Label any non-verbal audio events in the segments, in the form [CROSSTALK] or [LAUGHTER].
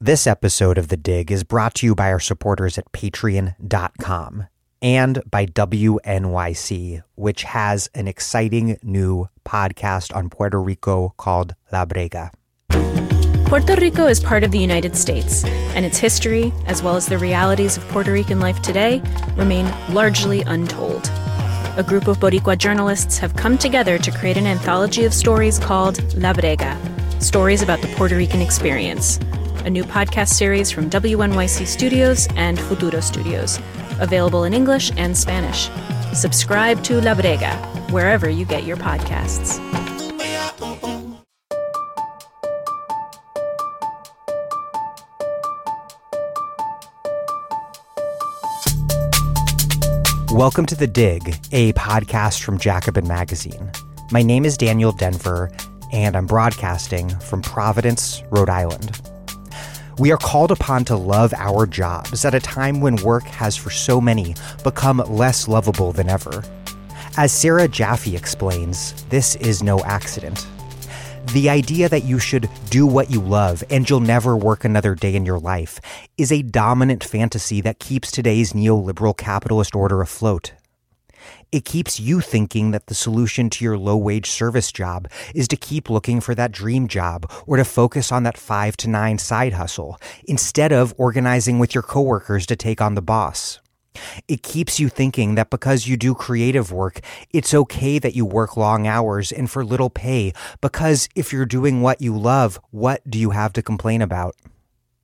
This episode of The Dig is brought to you by our supporters at patreon.com and by WNYC, which has an exciting new podcast on Puerto Rico called La Brega. Puerto Rico is part of the United States, and its history, as well as the realities of Puerto Rican life today, remain largely untold. A group of Boricua journalists have come together to create an anthology of stories called La Brega Stories about the Puerto Rican Experience a new podcast series from WNYC Studios and Futuro Studios, available in English and Spanish. Subscribe to La Brega, wherever you get your podcasts. Welcome to The Dig, a podcast from Jacobin Magazine. My name is Daniel Denvir, and I'm broadcasting from Providence, Rhode Island. We are called upon to love our jobs at a time when work has, for so many, become less lovable than ever. As Sarah Jaffe explains, this is no accident. The idea that you should do what you love and you'll never work another day in your life is a dominant fantasy that keeps today's neoliberal capitalist order afloat. It keeps you thinking that the solution to your low wage service job is to keep looking for that dream job or to focus on that five to nine side hustle instead of organizing with your coworkers to take on the boss. It keeps you thinking that because you do creative work, it's okay that you work long hours and for little pay, because if you're doing what you love, what do you have to complain about?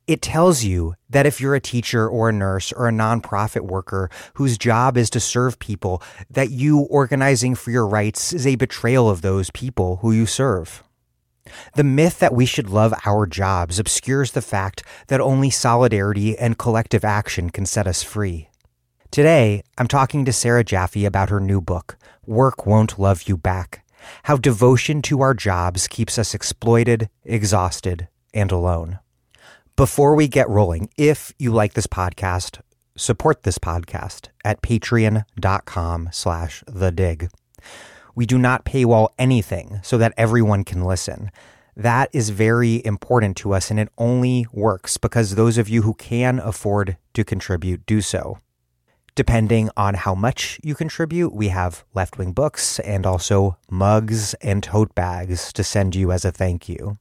It tells you that if you're a teacher or a nurse or a nonprofit worker whose job is to serve people, that you organizing for your rights is a betrayal of those people who you serve. The myth that we should love our jobs obscures the fact that only solidarity and collective action can set us free. Today, I'm talking to Sarah Jaffe about her new book, Work Won't Love You Back How Devotion to Our Jobs Keeps Us Exploited, Exhausted, and Alone. Before we get rolling, if you like this podcast, support this podcast at patreon.com slash the dig. We do not paywall anything so that everyone can listen. That is very important to us and it only works because those of you who can afford to contribute do so. Depending on how much you contribute, we have left wing books and also mugs and tote bags to send you as a thank you.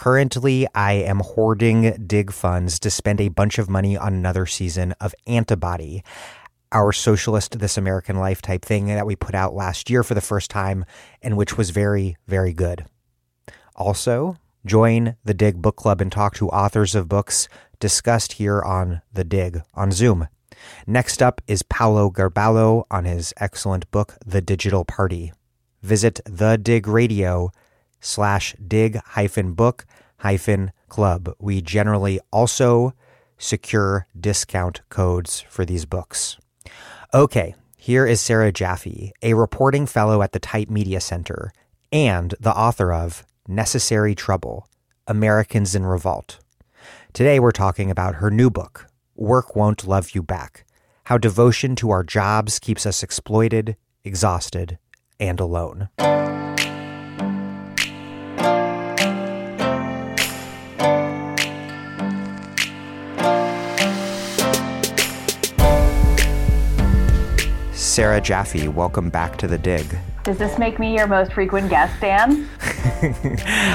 Currently, I am hoarding dig funds to spend a bunch of money on another season of Antibody, our socialist This American Life type thing that we put out last year for the first time and which was very, very good. Also, join the Dig Book Club and talk to authors of books discussed here on The Dig on Zoom. Next up is Paolo Gerbaudo on his excellent book, The Digital Party. Visit The Dig Radio slash dig hyphen book hyphen club. We generally also secure discount codes for these books. Okay, here is Sarah Jaffe, a reporting fellow at the Type Media Center and the author of Necessary Trouble Americans in Revolt. Today we're talking about her new book, Work Won't Love You Back How Devotion to Our Jobs Keeps Us Exploited, Exhausted, and Alone. Sarah Jaffe, welcome back to the dig. Does this make me your most frequent guest, Dan?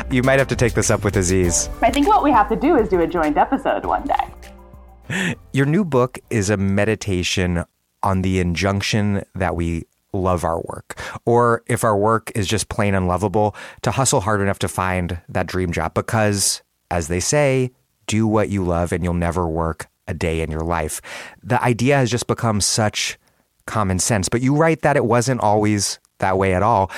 [LAUGHS] you might have to take this up with Aziz. I think what we have to do is do a joint episode one day. Your new book is a meditation on the injunction that we love our work, or if our work is just plain unlovable, to hustle hard enough to find that dream job because, as they say, do what you love and you'll never work a day in your life. The idea has just become such common sense. But you write that it wasn't always that way at all.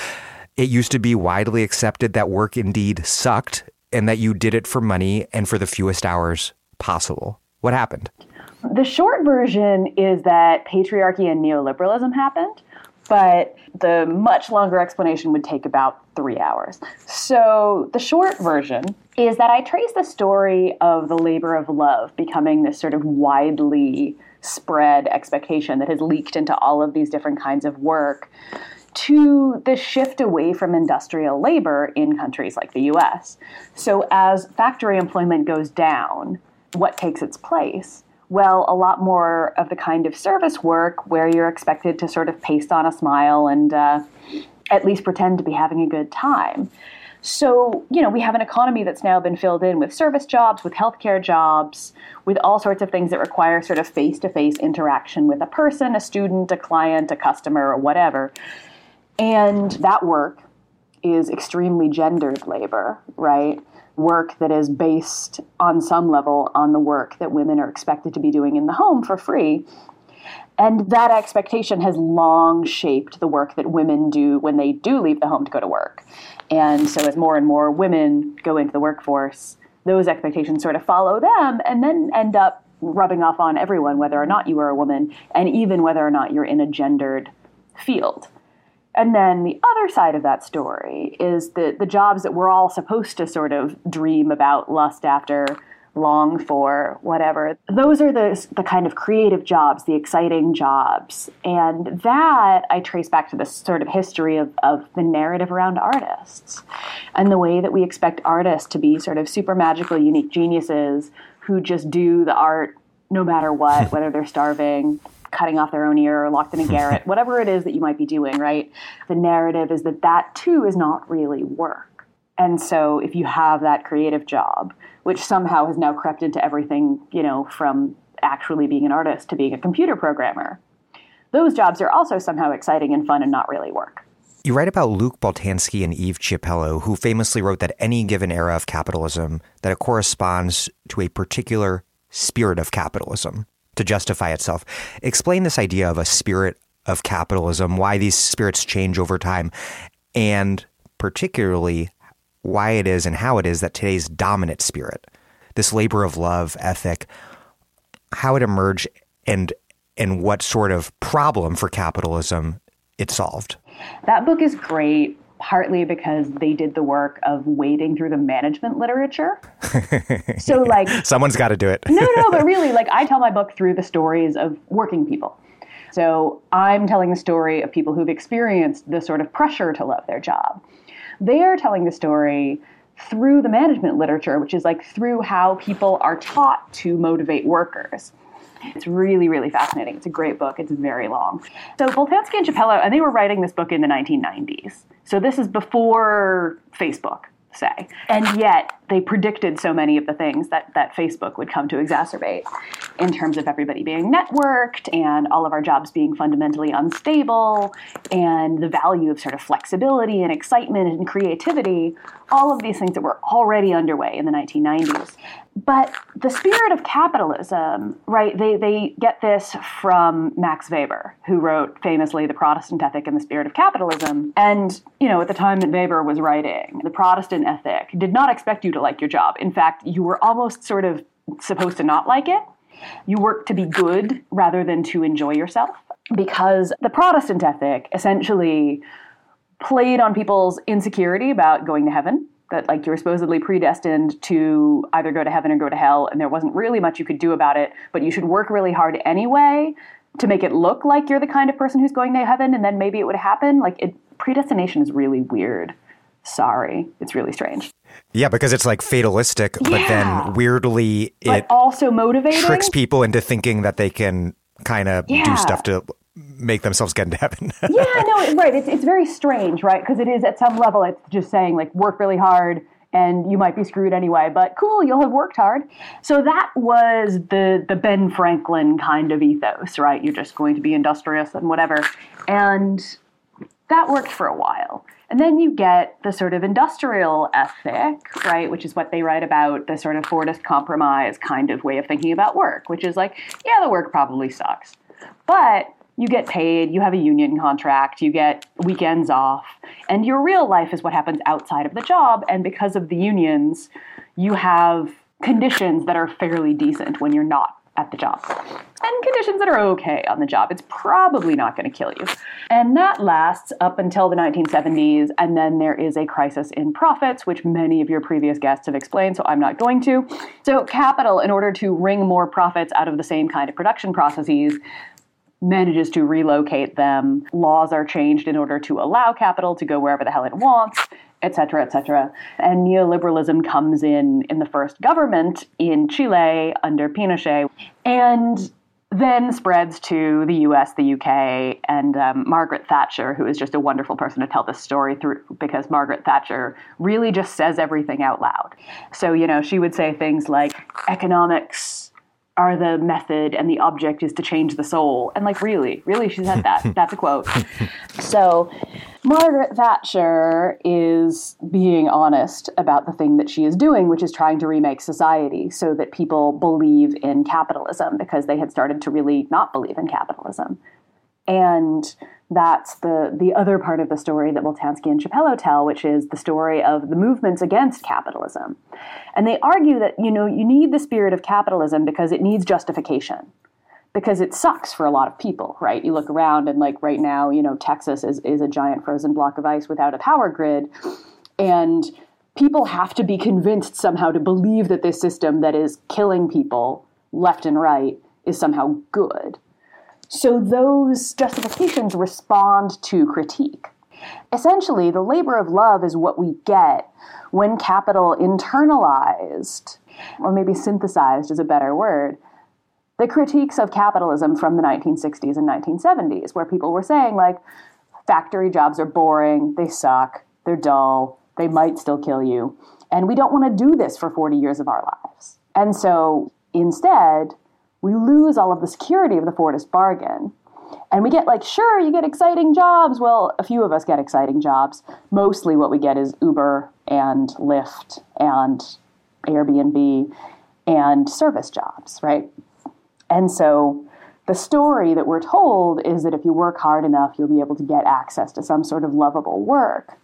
It used to be widely accepted that work indeed sucked and that you did it for money and for the fewest hours possible. What happened? The short version is that patriarchy and neoliberalism happened, but the much longer explanation would take about three hours. So, the short version is that I trace the story of the labor of love becoming this sort of widely spread expectation that has leaked into all of these different kinds of work to the shift away from industrial labor in countries like the US. So, as factory employment goes down, what takes its place? Well, a lot more of the kind of service work where you're expected to sort of paste on a smile and uh, at least pretend to be having a good time. So, you know, we have an economy that's now been filled in with service jobs, with healthcare jobs, with all sorts of things that require sort of face to face interaction with a person, a student, a client, a customer, or whatever. And that work is extremely gendered labor, right? Work that is based on some level on the work that women are expected to be doing in the home for free. And that expectation has long shaped the work that women do when they do leave the home to go to work. And so, as more and more women go into the workforce, those expectations sort of follow them and then end up rubbing off on everyone, whether or not you are a woman, and even whether or not you're in a gendered field. And then the other side of that story is that the jobs that we're all supposed to sort of dream about, lust after, long for, whatever, those are the, the kind of creative jobs, the exciting jobs. And that I trace back to this sort of history of, of the narrative around artists and the way that we expect artists to be sort of super magical, unique geniuses who just do the art no matter what, [LAUGHS] whether they're starving, cutting off their own ear or locked in a garret, [LAUGHS] whatever it is that you might be doing, right? The narrative is that that too is not really work. And so if you have that creative job, which somehow has now crept into everything, you know, from actually being an artist to being a computer programmer, those jobs are also somehow exciting and fun and not really work. You write about Luc Boltanski and Eve Chiapello, who famously wrote that any given era of capitalism that it corresponds to a particular spirit of capitalism to justify itself. Explain this idea of a spirit of capitalism, why these spirits change over time, and particularly why it is and how it is that today's dominant spirit, this labor of love ethic, how it emerged and and what sort of problem for capitalism it solved. That book is great partly because they did the work of wading through the management literature. [LAUGHS] so like someone's got to do it. no, no, but [LAUGHS] really like I tell my book through the stories of working people. So I'm telling the story of people who've experienced the sort of pressure to love their job. They are telling the story through the management literature, which is like through how people are taught to motivate workers. It's really, really fascinating. It's a great book. It's very long. So Boltanski and Chiapello, and they were writing this book in the 1990s. So this is before Facebook say. And yet they predicted so many of the things that, that Facebook would come to exacerbate in terms of everybody being networked and all of our jobs being fundamentally unstable and the value of sort of flexibility and excitement and creativity, all of these things that were already underway in the 1990s. But the spirit of capitalism, right, they, they get this from Max Weber, who wrote famously The Protestant Ethic and the Spirit of Capitalism. And, you know, at the time that Weber was writing, the Protestant ethic did not expect you to like your job. In fact, you were almost sort of supposed to not like it. You work to be good rather than to enjoy yourself. Because the Protestant ethic essentially played on people's insecurity about going to heaven that like you were supposedly predestined to either go to heaven or go to hell and there wasn't really much you could do about it but you should work really hard anyway to make it look like you're the kind of person who's going to heaven and then maybe it would happen. Like it predestination is really weird. Sorry. It's really strange. Yeah because it's like fatalistic yeah. but then weirdly but it also motivating? tricks people into thinking that they can kind of yeah. do stuff to make themselves get into heaven. [LAUGHS] yeah, no, right. It's, it's very strange, right? Because it is at some level, it's just saying like work really hard and you might be screwed anyway, but cool, you'll have worked hard. So that was the the Ben Franklin kind of ethos, right? You're just going to be industrious and whatever. And that worked for a while. And then you get the sort of industrial ethic, right, which is what they write about, the sort of Fordist compromise kind of way of thinking about work, which is like, yeah, the work probably sucks. But you get paid, you have a union contract, you get weekends off, and your real life is what happens outside of the job. And because of the unions, you have conditions that are fairly decent when you're not at the job. And conditions that are okay on the job. It's probably not going to kill you. And that lasts up until the 1970s, and then there is a crisis in profits, which many of your previous guests have explained, so I'm not going to. So, capital, in order to wring more profits out of the same kind of production processes, manages to relocate them. Laws are changed in order to allow capital to go wherever the hell it wants, et cetera, et cetera. And neoliberalism comes in in the first government in Chile under Pinochet and then spreads to the US, the UK, and um, Margaret Thatcher, who is just a wonderful person to tell this story through because Margaret Thatcher really just says everything out loud. So, you know, she would say things like economics are the method and the object is to change the soul. And like, really, really, she said that. [LAUGHS] That's a quote. So, Margaret Thatcher is being honest about the thing that she is doing, which is trying to remake society so that people believe in capitalism because they had started to really not believe in capitalism. And that's the the other part of the story that Boltanski and Chiapello tell, which is the story of the movements against capitalism. And they argue that you know you need the spirit of capitalism because it needs justification. Because it sucks for a lot of people, right? You look around and like right now, you know, Texas is, is a giant frozen block of ice without a power grid. And people have to be convinced somehow to believe that this system that is killing people left and right is somehow good. So those justifications respond to critique. Essentially, the labor of love is what we get when capital internalized, or maybe synthesized is a better word, the critiques of capitalism from the 1960s and 1970s, where people were saying, like, factory jobs are boring, they suck, they're dull, they might still kill you, and we don't want to do this for 40 years of our lives. And so instead, we lose all of the security of the Fordist bargain. And we get like, sure, you get exciting jobs. Well, a few of us get exciting jobs. Mostly what we get is Uber and Lyft and Airbnb and service jobs, right? And so the story that we're told is that if you work hard enough, you'll be able to get access to some sort of lovable work.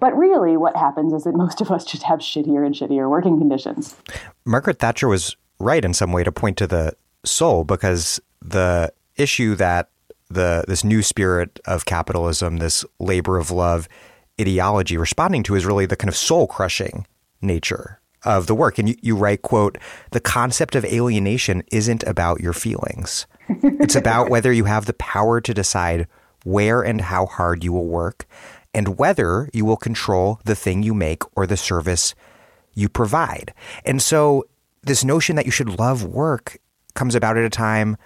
But really, what happens is that most of us just have shittier and shittier working conditions. Margaret Thatcher was right in some way to point to the soul because the issue that the this new spirit of capitalism, this labor of love ideology responding to is really the kind of soul crushing nature of the work. And you, you write, quote, the concept of alienation isn't about your feelings. [LAUGHS] it's about whether you have the power to decide where and how hard you will work and whether you will control the thing you make or the service you provide. And so this notion that you should love work comes about at a time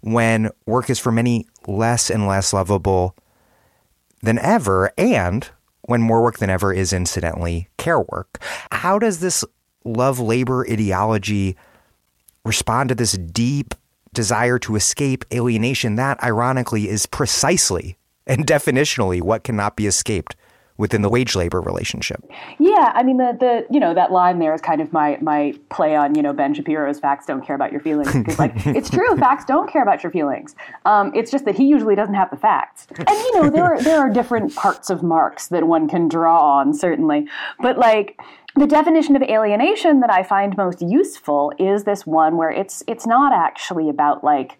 when work is for many less and less lovable than ever, and when more work than ever is incidentally care work. How does this love labor ideology respond to this deep desire to escape alienation that, ironically, is precisely and definitionally what cannot be escaped within the wage labor relationship. Yeah, I mean the the you know that line there is kind of my my play on you know Ben Shapiro's facts don't care about your feelings because like [LAUGHS] it's true facts don't care about your feelings. Um, it's just that he usually doesn't have the facts, and you know there are, there are different parts of Marx that one can draw on certainly, but like the definition of alienation that I find most useful is this one where it's it's not actually about like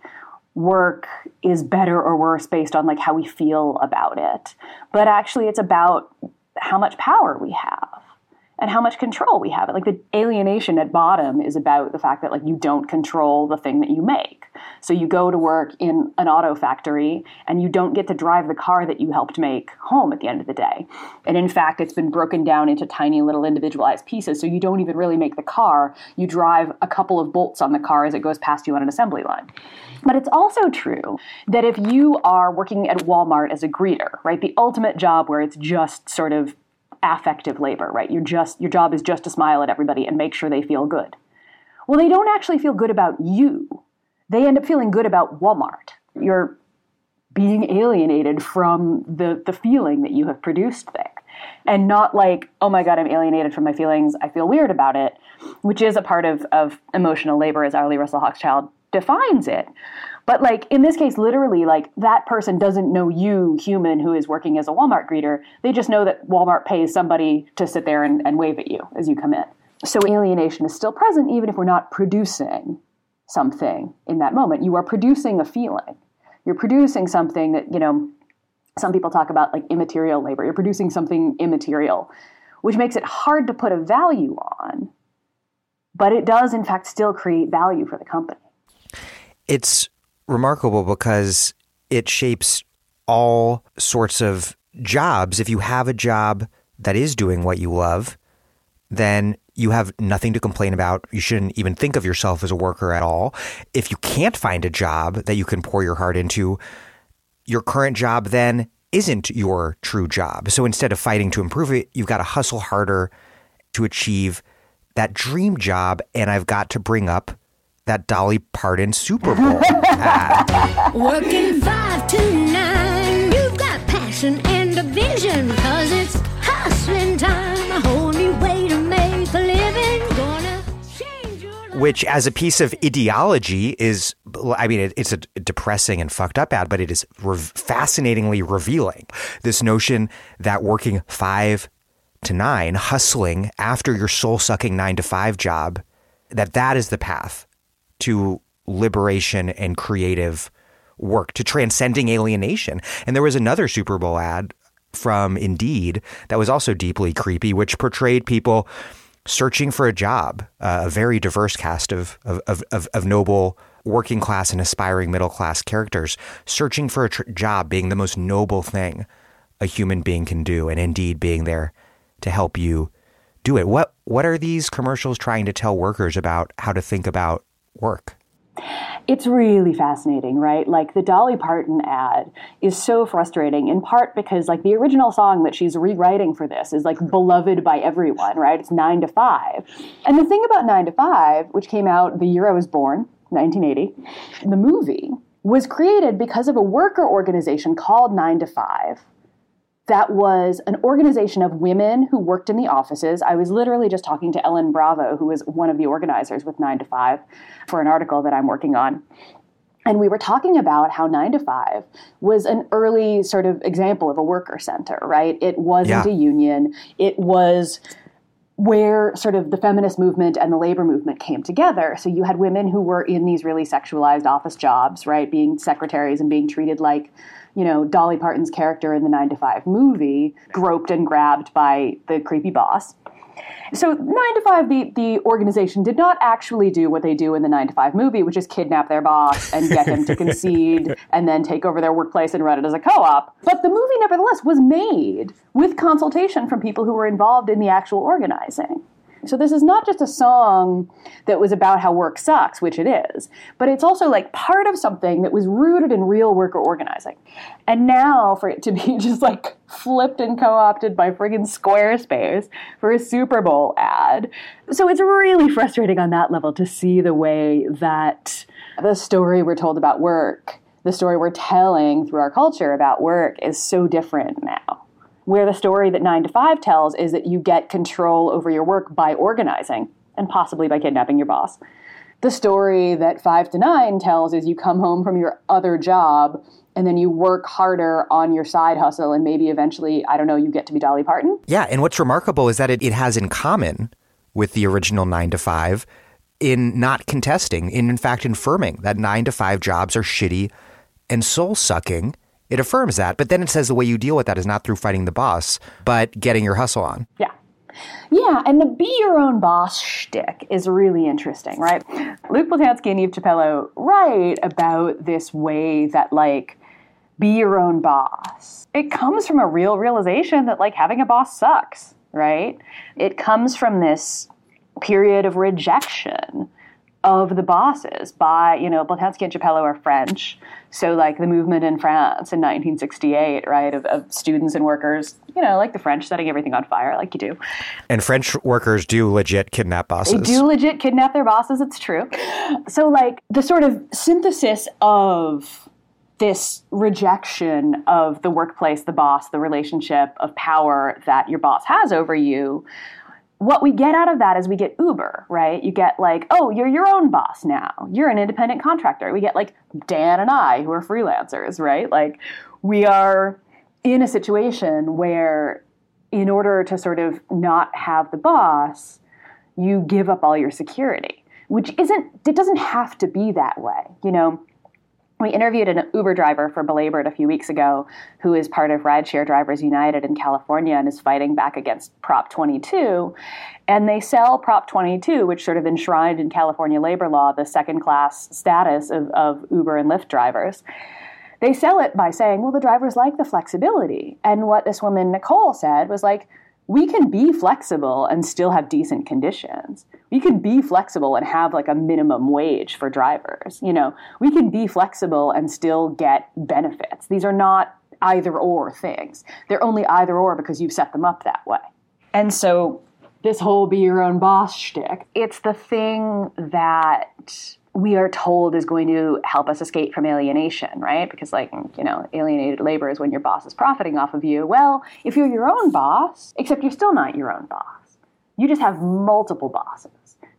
work is better or worse based on like how we feel about it but actually it's about how much power we have and how much control we have. Like the alienation at bottom is about the fact that like you don't control the thing that you make. So you go to work in an auto factory and you don't get to drive the car that you helped make home at the end of the day. And in fact, it's been broken down into tiny little individualized pieces. So you don't even really make the car. You drive a couple of bolts on the car as it goes past you on an assembly line. But it's also true that if you are working at Walmart as a greeter, right, the ultimate job where it's just sort of affective labor, right? You're just your job is just to smile at everybody and make sure they feel good. Well, they don't actually feel good about you. They end up feeling good about Walmart. You're being alienated from the the feeling that you have produced there. And not like, oh my God, I'm alienated from my feelings. I feel weird about it, which is a part of, of emotional labor, as Arlie Russell Hochschild defines it. But like in this case, literally, like that person doesn't know you, human, who is working as a Walmart greeter. They just know that Walmart pays somebody to sit there and, and wave at you as you come in. So alienation is still present even if we're not producing something in that moment. You are producing a feeling. You're producing something that, you know, some people talk about like immaterial labor. You're producing something immaterial, which makes it hard to put a value on, but it does in fact still create value for the company. It's remarkable because it shapes all sorts of jobs. If you have a job that is doing what you love, then you have nothing to complain about. You shouldn't even think of yourself as a worker at all. If you can't find a job that you can pour your heart into, your current job then isn't your true job. So instead of fighting to improve it, you've got to hustle harder to achieve that dream job. And I've got to bring up that Dolly Parton Super Bowl ad. [LAUGHS] Working five to nine, you've got passion and a vision, cause it's hustling time, a whole new way to make a living. Gonna change your life. which as a piece of ideology is i mean it, it's a depressing and fucked up ad but it is re- fascinatingly revealing this notion that working five to nine hustling after your soul-sucking nine to five job that that is the path to liberation and creative work to transcending alienation and there was another super bowl ad from indeed that was also deeply creepy which portrayed people searching for a job, uh, a very diverse cast of, of, of, of, noble working class and aspiring middle class characters, searching for a tr- job being the most noble thing a human being can do, and indeed being there to help you do it. What what are these commercials trying to tell workers about how to think about work? It's really fascinating, right? Like the Dolly Parton ad is so frustrating in part because like the original song that she's rewriting for this is like beloved by everyone, right? It's 9 to 5. And the thing about 9 to 5, which came out the year I was born, 1980, the movie was created because of a worker organization called 9 to 5 that was an organization of women who worked in the offices. I was literally just talking to Ellen Bravo, who was one of the organizers with 9 to 5 for an article that I'm working on. And we were talking about how 9 to 5 was an early sort of example of a worker center, right? It wasn't Yeah. a union. It was where sort of the feminist movement and the labor movement came together. So you had women who were in these really sexualized office jobs, right, being secretaries and being treated like, you know, Dolly Parton's character in the 9 to 5 movie, groped and grabbed by the creepy boss. So 9 to 5 the the organization did not actually do what they do in the 9 to 5 movie, which is kidnap their boss and get him to [LAUGHS] concede and then take over their workplace and run it as a co-op. But the movie nevertheless was made with consultation from people who were involved in the actual organizing. So this is not just a song that was about how work sucks, which it is, but it's also like part of something that was rooted in real worker organizing. And now for it to be [LAUGHS] just like flipped and co-opted by friggin' Squarespace for a Super Bowl ad. So it's really frustrating on that level to see the way that the story we're told about work, the story we're telling through our culture about work is so different now where the story that 9 to 5 tells is that you get control over your work by organizing and possibly by kidnapping your boss. The story that 5 to 9 tells is you come home from your other job and then you work harder on your side hustle and maybe eventually, I don't know, you get to be Dolly Parton. Yeah, and what's remarkable is that it, it has in common with the original 9 to 5 in not contesting, in in fact affirming that 9 to 5 jobs are shitty and soul sucking. It affirms that, but then it says the way you deal with that is not through fighting the boss, but getting your hustle on. Yeah. Yeah, and the be your own boss shtick is really interesting, right? Luc Boltanski and Eve Chiapello write about this way that, like, be your own boss. It comes from a real realization that, like, having a boss sucks, right? It comes from this period of rejection of the bosses by, you know, Boltanski and Chiapello are French. So, like, the movement in France in 1968, right, of, of students and workers, you know, like the French setting everything on fire, like you do. And French workers do legit kidnap bosses. They do legit kidnap their bosses, it's true. So, like, the sort of synthesis of this rejection of the workplace, the boss, the relationship of power that your boss has over you. What we get out of that is we get Uber, right? You get like, oh, you're your own boss now. You're an independent contractor. We get like Dan and I, who are freelancers, right? Like, we are in a situation where, in order to sort of not have the boss, you give up all your security, which isn't, it doesn't have to be that way. You know, we interviewed an Uber driver for Belabored a few weeks ago who is part of Rideshare Drivers United in California and is fighting back against Prop 22. And they sell Prop 22, which sort of enshrined in California labor law the second class status of, of Uber and Lyft drivers. They sell it by saying, well, the drivers like the flexibility. And what this woman, Nicole, said was like, we can be flexible and still have decent conditions. We can be flexible and have like a minimum wage for drivers. You know, we can be flexible and still get benefits. These are not either or things. They're only either or because you've set them up that way. And so this whole be your own boss shtick, it's the thing that we are told is going to help us escape from alienation, right? Because, like, you know, alienated labor is when your boss is profiting off of you. Well, if you're your own boss, except you're still not your own boss, you just have multiple bosses.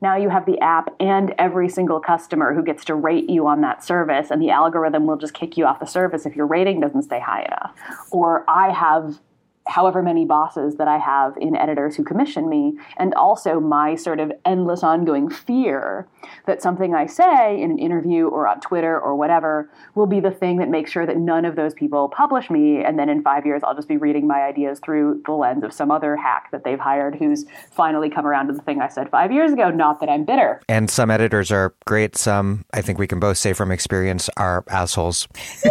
Now you have the app and every single customer who gets to rate you on that service, and the algorithm will just kick you off the service if your rating doesn't stay high enough. Or I have however many bosses that I have in editors who commission me, and also my sort of endless ongoing fear that something I say in an interview or on Twitter or whatever will be the thing that makes sure that none of those people publish me, and then in five years I'll just be reading my ideas through the lens of some other hack that they've hired who's finally come around to the thing I said five years ago, not that I'm bitter. And some editors are great, some, I think we can both say from experience, are assholes.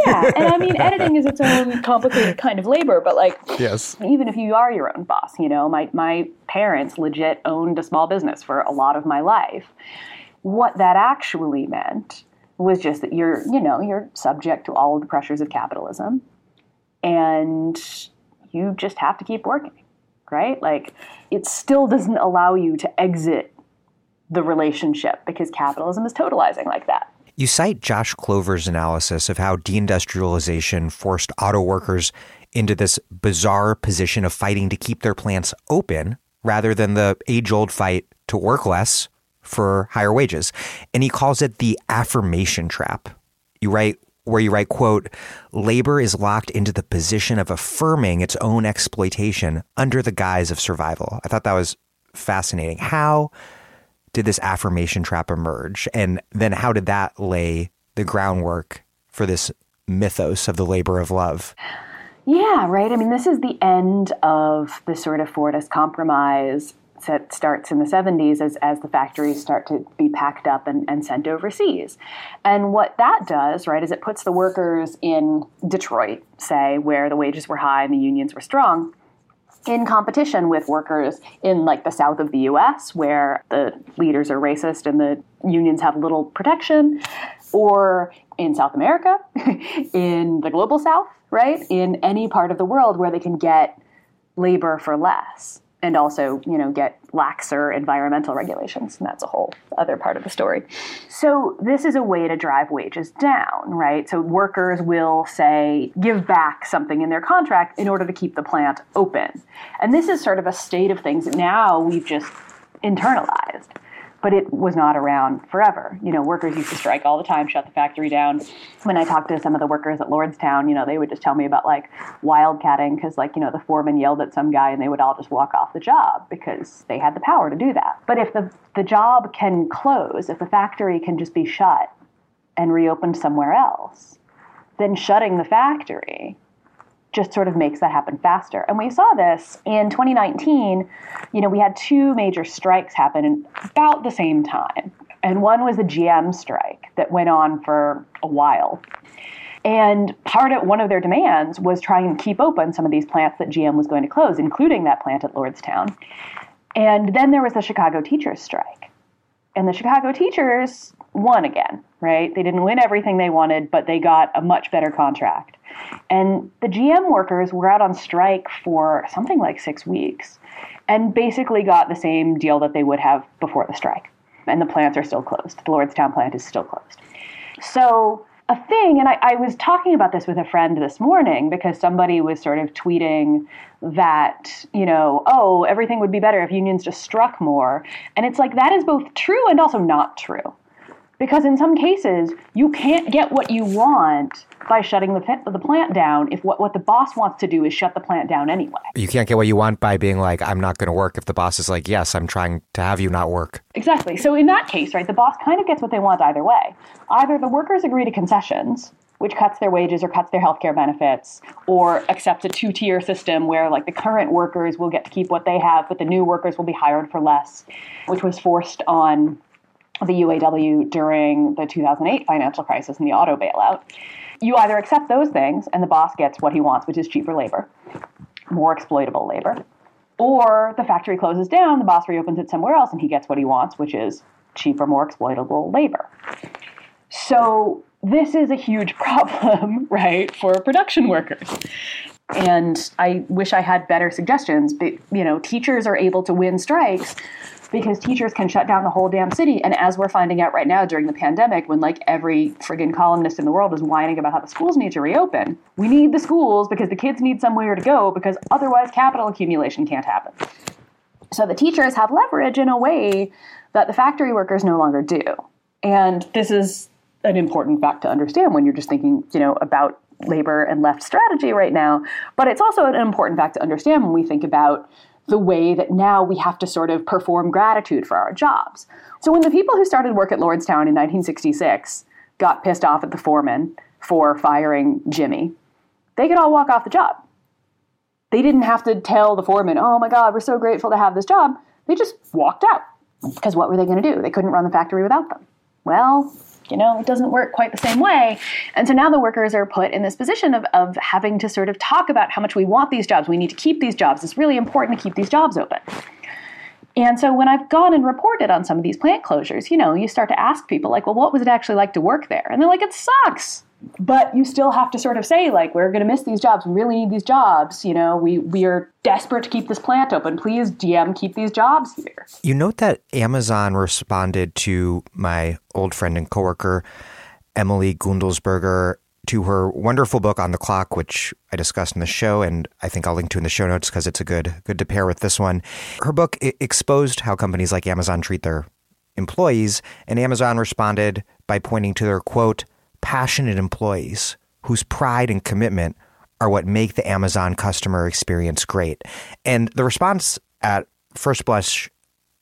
Yeah, and I mean, [LAUGHS] editing is its own complicated kind of labor, but like, yes even if you are your own boss, you know, my, my parents legit owned a small business for a lot of my life. What that actually meant was just that you're, you know, you're subject to all of the pressures of capitalism and you just have to keep working, right? Like it still doesn't allow you to exit the relationship because capitalism is totalizing like that. You cite Josh Clover's analysis of how deindustrialization forced auto workers into this bizarre position of fighting to keep their plants open rather than the age old fight to work less for higher wages. And he calls it the affirmation trap. You write, where you write, quote, labor is locked into the position of affirming its own exploitation under the guise of survival. I thought that was fascinating. How did this affirmation trap emerge? And then how did that lay the groundwork for this mythos of the labor of love? Yeah, right. I mean, this is the end of the sort of Fordist compromise that starts in the 70s as, as the factories start to be packed up and, and sent overseas. And what that does, right, is it puts the workers in Detroit, say, where the wages were high and the unions were strong, in competition with workers in like the south of the US where the leaders are racist and the unions have little protection or in South America [LAUGHS] in the global south right? In any part of the world where they can get labor for less and also, you know, get laxer environmental regulations. And that's a whole other part of the story. So this is a way to drive wages down, right? So workers will say, give back something in their contract in order to keep the plant open. And this is sort of a state of things that now we've just internalized but it was not around forever. You know, workers used to strike all the time, shut the factory down. When I talked to some of the workers at Lordstown, you know, they would just tell me about like wildcatting because, like, you know, the foreman yelled at some guy and they would all just walk off the job because they had the power to do that. But if the, the job can close, if the factory can just be shut and reopened somewhere else, then shutting the factory just sort of makes that happen faster. And we saw this in 2019. You know, we had two major strikes happen about the same time. And one was the GM strike that went on for a while. And part of one of their demands was trying to keep open some of these plants that GM was going to close, including that plant at Lordstown. And then there was the Chicago teachers strike. And the Chicago teachers won again, right? They didn't win everything they wanted, but they got a much better contract. And the GM workers were out on strike for something like six weeks and basically got the same deal that they would have before the strike. And the plants are still closed. The Lordstown plant is still closed. So, a thing, and I, I was talking about this with a friend this morning because somebody was sort of tweeting that, you know, oh, everything would be better if unions just struck more. And it's like that is both true and also not true Because in some cases, you can't get what you want by shutting the, the plant down if what, what the boss wants to do is shut the plant down anyway. You can't get what you want by being like, I'm not going to work if the boss is like, yes, I'm trying to have you not work. Exactly. So in that case, right, the boss kind of gets what they want either way. Either the workers agree to concessions, which cuts their wages or cuts their healthcare benefits, or accepts a two tier system where, like, the current workers will get to keep what they have, but the new workers will be hired for less, which was forced on the UAW during the 2008 financial crisis and the auto bailout. You either accept those things and the boss gets what he wants, which is cheaper labor, more exploitable labor, or the factory closes down, the boss reopens it somewhere else, and he gets what he wants, which is cheaper, more exploitable labor. So this is a huge [LAUGHS] problem, right, for production workers. And I wish I had better suggestions, but you know, teachers are able to win strikes because teachers can shut down the whole damn city. And as we're finding out right now during the pandemic, when like every friggin' columnist in the world is whining about how the schools need to reopen, we need the schools because the kids need somewhere to go because otherwise capital accumulation can't happen. So the teachers have leverage in a way that the factory workers no longer do. And this is an important fact to understand when you're just thinking, you know, about labor and left strategy right now. But it's also an important fact to understand when we think about the way that now we have to sort of perform gratitude for our jobs. So when the people who started work at Lordstown in 1966 got pissed off at the foreman for firing Jimmy, they could all walk off the job. They didn't have to tell the foreman, oh my God, we're so grateful to have this job. They just walked out. Because what were they going to do? They couldn't run the factory without them. Well, you know, it doesn't work quite the same way. And so now the workers are put in this position of, of having to sort of talk about how much we want these jobs. We need to keep these jobs. It's really important to keep these jobs open. And so when I've gone and reported on some of these plant closures, you know, you start to ask people, like, well, what was it actually like to work there? And they're like, it sucks. But you still have to sort of say, like, we're going to miss these jobs. We really need these jobs. You know, we, we are desperate to keep this plant open. Please, GM, keep these jobs here. You note that Amazon responded to my old friend and coworker, Emily Guendelsberger, to her wonderful book on the clock, which I discussed in the show, and I think I'll link to in the show notes because it's a good good to pair with this one. Her book exposed how companies like Amazon treat their employees, and Amazon responded by pointing to their quote passionate employees whose pride and commitment are what make the Amazon customer experience great. And the response at first blush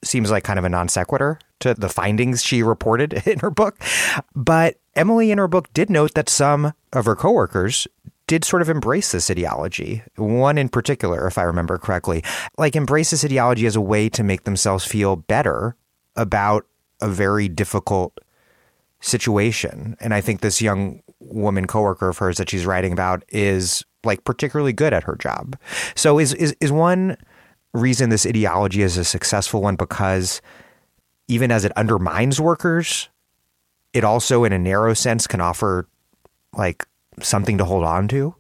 seems like kind of a non sequitur to the findings she reported [LAUGHS] in her book. But Emily in her book did note that some of her coworkers did sort of embrace this ideology. One in particular, if I remember correctly, like embrace this ideology as a way to make themselves feel better about a very difficult situation. And I think this young woman coworker of hers that she's writing about is like particularly good at her job. So is is is one reason this ideology is a successful one because even as it undermines workers, it also in a narrow sense can offer like something to hold on to?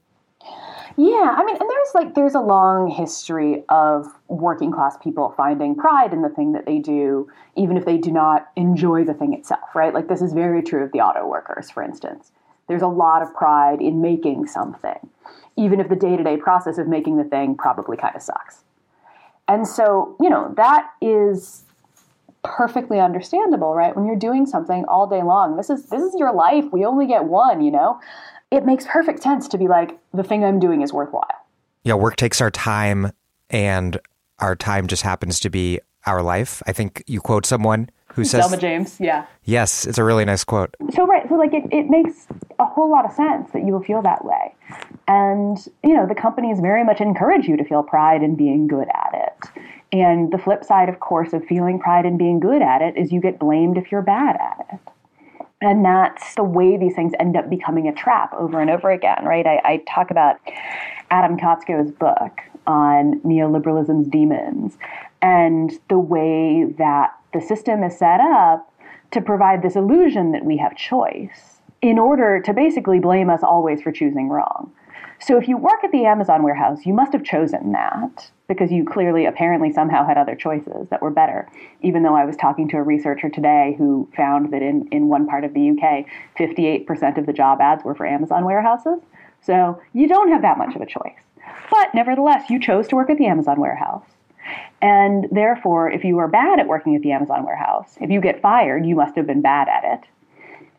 Yeah, I mean, and there's like there's a long history of working class people finding pride in the thing that they do, even if they do not enjoy the thing itself, right? Like this is very true of the auto workers, for instance. There's a lot of pride in making something, even if the day-to-day process of making the thing probably kind of sucks. And so, you know, that is perfectly understandable, right? When you're doing something all day long, this is this is your life. We only get one, you know it makes perfect sense to be like, the thing I'm doing is worthwhile. Yeah, work takes our time, and our time just happens to be our life. I think you quote someone who says Selma James, yeah. Yes, it's a really nice quote. So right, so like it, it makes a whole lot of sense that you will feel that way. And, you know, the companies very much encourage you to feel pride in being good at it. And the flip side, of course, of feeling pride in being good at it is you get blamed if you're bad at it. And that's the way these things end up becoming a trap over and over again, right? I, I talk about Adam Kotsko's book on neoliberalism's demons and the way that the system is set up to provide this illusion that we have choice in order to basically blame us always for choosing wrong. So if you work at the Amazon warehouse, you must have chosen that because you clearly, apparently, somehow had other choices that were better. Even though I was talking to a researcher today who found that in, in one part of the UK, 58% of the job ads were for Amazon warehouses. So you don't have that much of a choice. But nevertheless, you chose to work at the Amazon warehouse. And therefore, if you are bad at working at the Amazon warehouse, if you get fired, you must have been bad at it.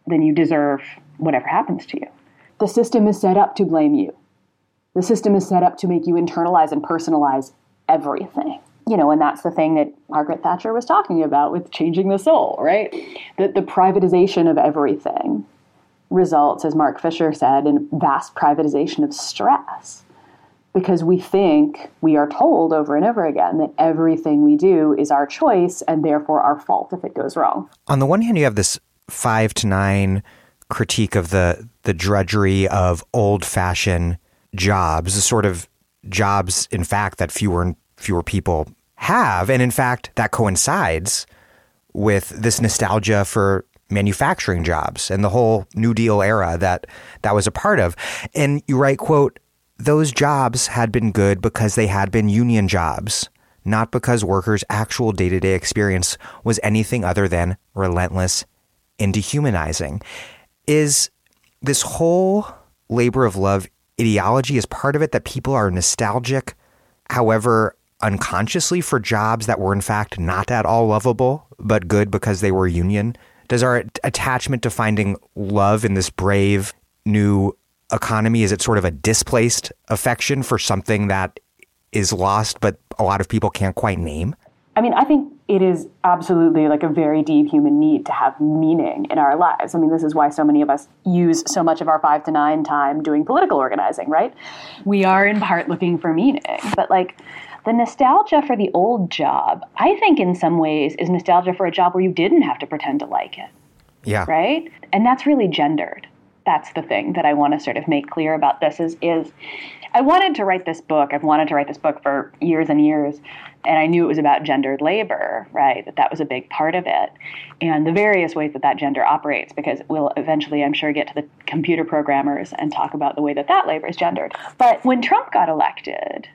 then you deserve whatever happens to you. The system is set up to blame you. The system is set up to make you internalize and personalize everything. You know, and that's the thing that Margaret Thatcher was talking about with changing the soul, right? That the privatization of everything results, as Mark Fisher said, in vast privatization of stress. Because we think, we are told over and over again that everything we do is our choice and therefore our fault if it goes wrong. On the one hand, you have this five to nine critique of the the drudgery of old fashioned jobs, sort of jobs, in fact, that fewer and fewer people have, and in fact, that coincides with this nostalgia for manufacturing jobs and the whole New Deal era that that was a part of. And you write, quote, those jobs had been good because they had been union jobs, not because workers' actual day to day experience was anything other than relentless and dehumanizing. Is this whole labor of love ideology is part of it that people are nostalgic, however, unconsciously for jobs that were in fact not at all lovable, but good because they were union? Does our attachment to finding love in this brave new economy is it sort of a displaced affection for something that is lost but a lot of people can't quite name? I mean, I think it is absolutely like a very deep human need to have meaning in our lives. I mean, this is why so many of us use so much of our five to nine time doing political organizing, right? We are in part looking for meaning. But like the nostalgia for the old job, I think in some ways is nostalgia for a job where you didn't have to pretend to like it. Yeah. Right? And that's really gendered. That's the thing that I want to sort of make clear about this is is I wanted to write this book. I've wanted to write this book for years and years and I knew it was about gendered labor, right? That that was a big part of it, and the various ways that that gender operates. Because we'll eventually, I'm sure, get to the computer programmers and talk about the way that that labor is gendered. But when Trump got elected,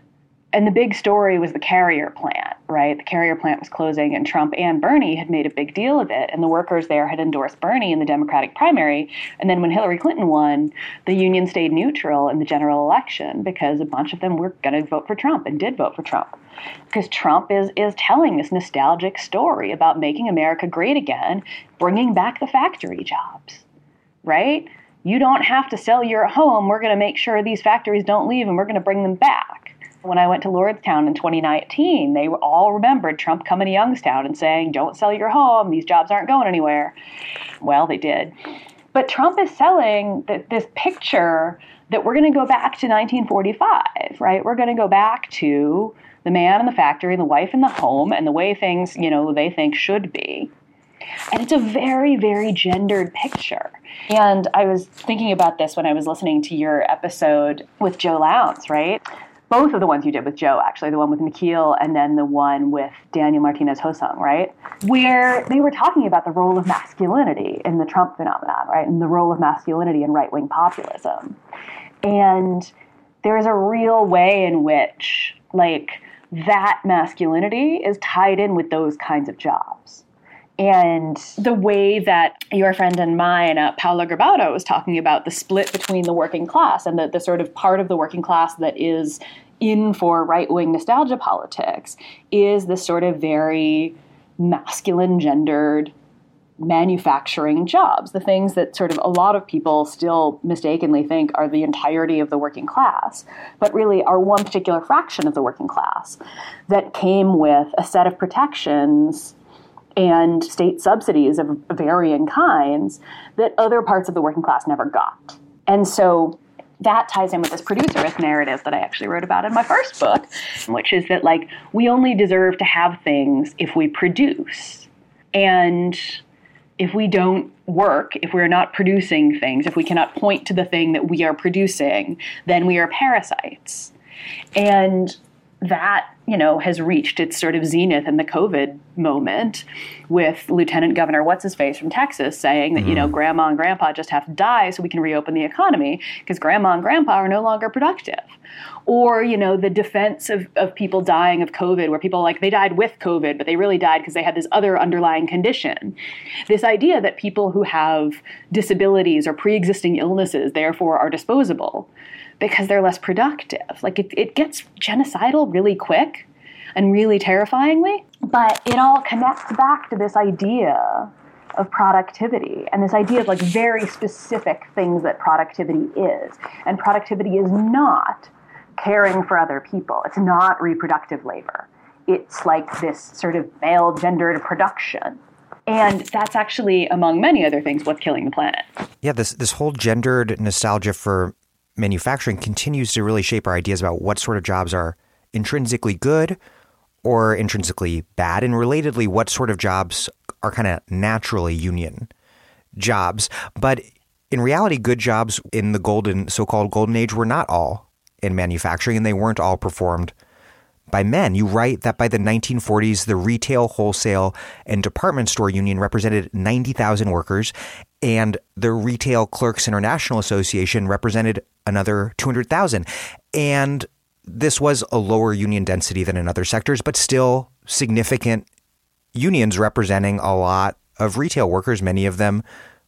and the big story was the carrier plant, right? The carrier plant was closing, and Trump and Bernie had made a big deal of it, and the workers there had endorsed Bernie in the Democratic primary. And then when Hillary Clinton won, the union stayed neutral in the general election because a bunch of them were going to vote for Trump and did vote for Trump. Because Trump is, is telling this nostalgic story about making America great again, bringing back the factory jobs, right? You don't have to sell your home. We're going to make sure these factories don't leave and we're going to bring them back when I went to Lordstown in 2019, they all remembered Trump coming to Youngstown and saying, Don't sell your home, these jobs aren't going anywhere. Well, they did. But Trump is selling this picture that we're going to go back to 1945, right? We're going to go back to the man in the factory and the wife in the home and the way things, you know, they think should be. And it's a very, very gendered picture. And I was thinking about this when I was listening to your episode with Joe Lowndes, right? Both of the ones you did with Joe, actually, the one with Nikhil and then the one with Daniel Martinez HoSang, right? Where they were talking about the role of masculinity in the Trump phenomenon, right? And the role of masculinity in right wing populism. And there's a real way in which, like, that masculinity is tied in with those kinds of jobs. And the way that your friend and mine, uh, Paolo Gerbaudo, was talking about the split between the working class and the, the sort of part of the working class that is in for right wing nostalgia politics is this sort of very masculine gendered manufacturing jobs, the things that sort of a lot of people still mistakenly think are the entirety of the working class, but really are one particular fraction of the working class that came with a set of protections and state subsidies of varying kinds that other parts of the working class never got. And so that ties in with this producerist narrative that I actually wrote about in my first book, which is that like we only deserve to have things if we produce. And if we don't work, if we're not producing things, if we cannot point to the thing that we are producing, then we are parasites. And that you know has reached its sort of zenith in the covid moment with lieutenant governor what's his face from texas saying that mm. you know mm-hmm. grandma and grandpa just have to die so we can reopen the economy because grandma and grandpa are no longer productive or you know the defense of, of people dying of covid where people like they died with covid but they really died because they had this other underlying condition this idea that people who have disabilities or pre-existing illnesses therefore are disposable because they're less productive. Like it, it gets genocidal really quick and really terrifyingly, but it all connects back to this idea of productivity and this idea of like very specific things that productivity is. And productivity is not caring for other people, it's not reproductive labor. It's like this sort of male gendered production. And that's actually, among many other things, what's killing the planet. Yeah, this this whole gendered nostalgia for manufacturing continues to really shape our ideas about what sort of jobs are intrinsically good or intrinsically bad, and relatedly, what sort of jobs are kind of naturally union jobs. But in reality, good jobs in the golden, so called golden age, were not all in manufacturing, and they weren't all performed by men. You write that by the 1940s, the retail, wholesale, and department store union represented 90,000 workers, and the Retail Clerks International Association represented another 200,000. And this was a lower union density than in other sectors, but still significant unions representing a lot of retail workers, many of them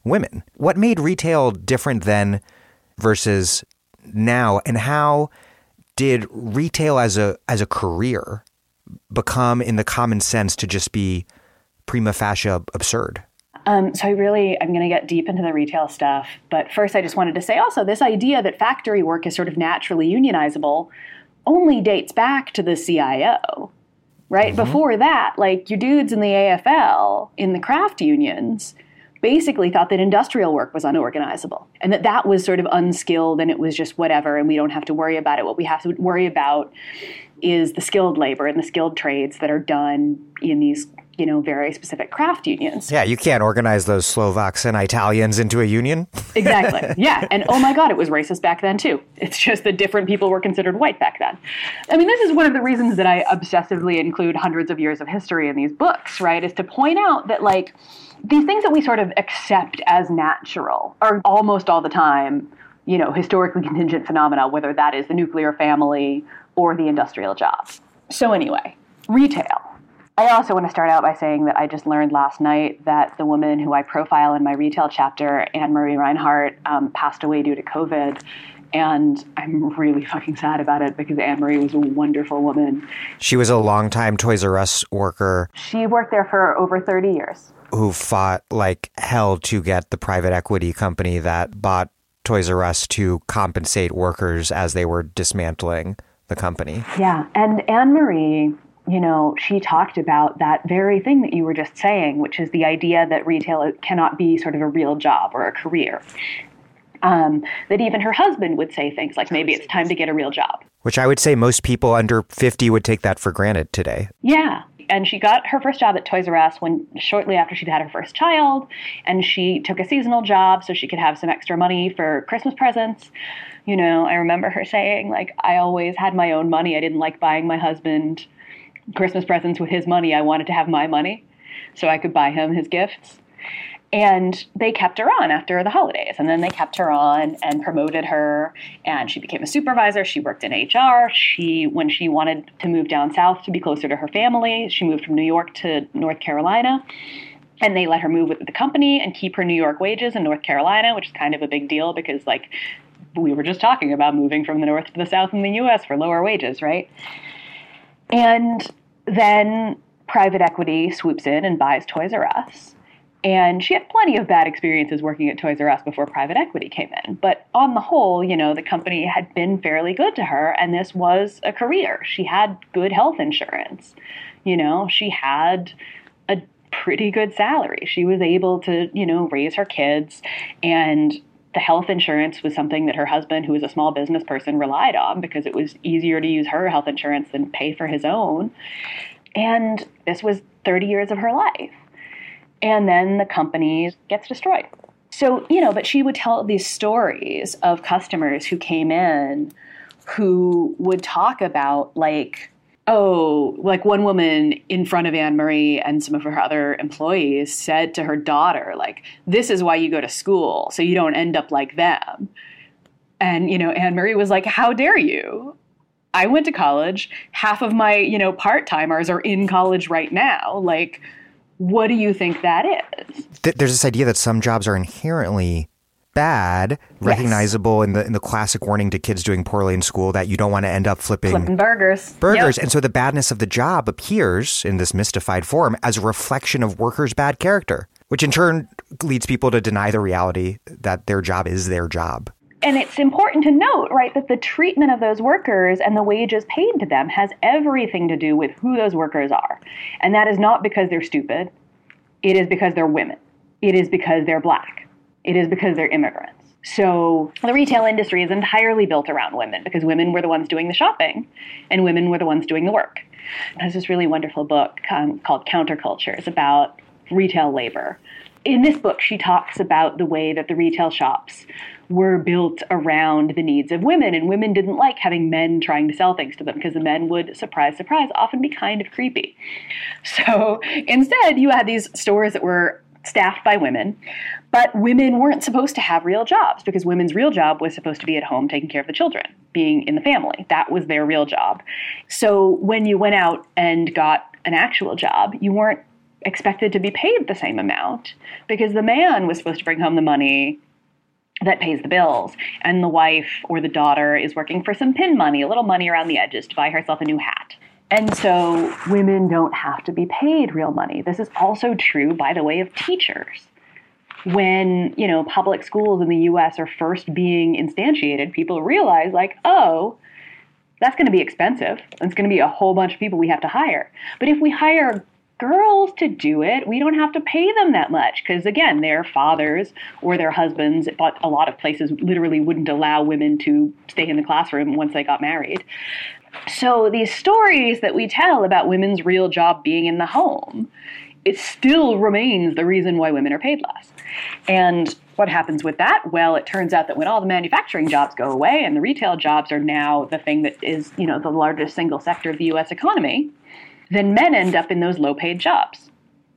women. What made retail different then versus now, and how did retail as a as a career become, in the common sense, to just be prima facie absurd? Um, so I really, I'm going to get deep into the retail stuff. But first, I just wanted to say also this idea that factory work is sort of naturally unionizable only dates back to the CIO, right? Mm-hmm. Before that, like your dudes in the AFL, in the craft unions, basically thought that industrial work was unorganizable and that that was sort of unskilled and it was just whatever and we don't have to worry about it. What we have to worry about is the skilled labor and the skilled trades that are done in these you know, very specific craft unions. Yeah, you can't organize those Slovaks and Italians into a union. exactly. [LAUGHS] Yeah. And oh my God, it was racist back then too. It's just that different people were considered white back then. I mean, this is one of the reasons that I obsessively include hundreds of years of history in these books, right? Is to point out that, like, these things that we sort of accept as natural are almost all the time, you know, historically contingent phenomena, whether that is the nuclear family or the industrial jobs. So, anyway, retail I also want to start out by saying that I just learned last night that the woman who I profile in my retail chapter, Anne Marie Reinhardt, um, passed away due to COVID. And I'm really fucking sad about it because Anne Marie was a wonderful woman. She was a longtime Toys R Us worker. She worked there for over 30 years. Who fought like hell to get the private equity company that bought Toys R Us to compensate workers as they were dismantling the company. Yeah. And Anne Marie you know, she talked about that very thing that you were just saying, which is the idea that retail cannot be sort of a real job or a career. Um, that even her husband would say things like, maybe it's time to get a real job. Which I would say most people under 50 would take that for granted today. Yeah. And she got her first job at Toys R Us when shortly after she'd had her first child, and she took a seasonal job so she could have some extra money for Christmas presents. You know, I remember her saying, like, I always had my own money. I didn't like buying my husband Christmas presents with his money. I wanted to have my money so I could buy him his gifts. And they kept her on after the holidays. And then they kept her on and promoted her. And she became a supervisor. She worked in HR. She, when she wanted to move down south to be closer to her family, she moved from New York to North Carolina. And they let her move with the company and keep her New York wages in North Carolina, which is kind of a big deal because, like, we were just talking about moving from the north to the south in the US for lower wages, right? And then private equity swoops in and buys Toys R Us. And she had plenty of bad experiences working at Toys R Us before private equity came in. But on the whole, you know, the company had been fairly good to her, and this was a career. She had good health insurance. You know, she had a pretty good salary. She was able to, you know, raise her kids. And the health insurance was something that her husband, who was a small business person, relied on because it was easier to use her health insurance than pay for his own. And this was 30 years of her life. And then the company gets destroyed. So, you know, but she would tell these stories of customers who came in who would talk about like oh, like one woman in front of Anne Marie and some of her other employees said to her daughter, like, this is why you go to school, so you don't end up like them. And, you know, Anne Marie was like, how dare you? I went to college. Half of my, you know, part timers are in college right now. Like, what do you think that is? There's this idea that some jobs are inherently bad, recognizable in the in the classic warning to kids doing poorly in school that you don't want to end up flipping, Flipping burgers. burgers. Yep. And so the badness of the job appears in this mystified form as a reflection of workers' bad character, which in turn leads people to deny the reality that their job is their job. And it's important to note, right, that the treatment of those workers and the wages paid to them has everything to do with who those workers are. And that is not because they're stupid. It is because they're women. It is because they're black. It is because they're immigrants. So the retail industry is entirely built around women because women were the ones doing the shopping and women were the ones doing the work. There's this really wonderful book um, called Counterculture. It's about retail labor. In this book, she talks about the way that the retail shops were built around the needs of women, and women didn't like having men trying to sell things to them because the men would, surprise, surprise, often be kind of creepy. So instead, you had these stores that were staffed by women, but women weren't supposed to have real jobs because women's real job was supposed to be at home taking care of the children, being in the family. That was their real job. So when you went out and got an actual job, you weren't expected to be paid the same amount because the man was supposed to bring home the money that pays the bills and the wife or the daughter is working for some pin money, a little money around the edges to buy herself a new hat. And so women don't have to be paid real money. This is also true, by the way, of teachers. When, you know, public schools in the US are first being instantiated, people realize like, oh, that's going to be expensive. It's going to be a whole bunch of people we have to hire. But if we hire girls to do it, we don't have to pay them that much because, again, their fathers or their husbands, but a lot of places literally wouldn't allow women to stay in the classroom once they got married. So these stories that we tell about women's real job being in the home, it still remains the reason why women are paid less. And what happens with that? Well, it turns out that when all the manufacturing jobs go away and the retail jobs are now the thing that is, you know, the largest single sector of the US economy, then men end up in those low-paid jobs.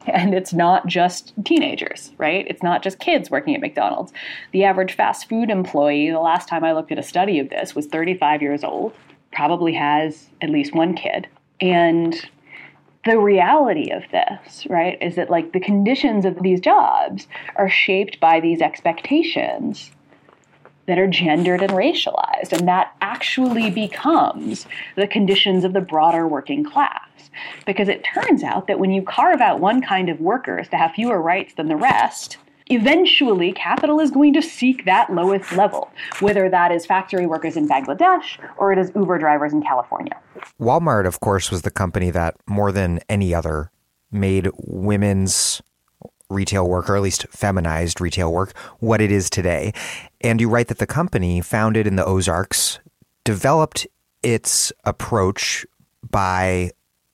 And it's not just teenagers, right? It's not just kids working at McDonald's. The average fast food employee, the last time I looked at a study of this, was 35 years old, probably has at least one kid. And the reality of this, right, is that like the conditions of these jobs are shaped by these expectations that are gendered and racialized. And that actually becomes the conditions of the broader working class. Because it turns out that when you carve out one kind of workers to have fewer rights than the rest, eventually capital is going to seek that lowest level, whether that is factory workers in Bangladesh or it is Uber drivers in California. Walmart, of course, was the company that more than any other made women's retail work, or at least feminized retail work, what it is today. And you write that the company, founded in the Ozarks, developed its approach by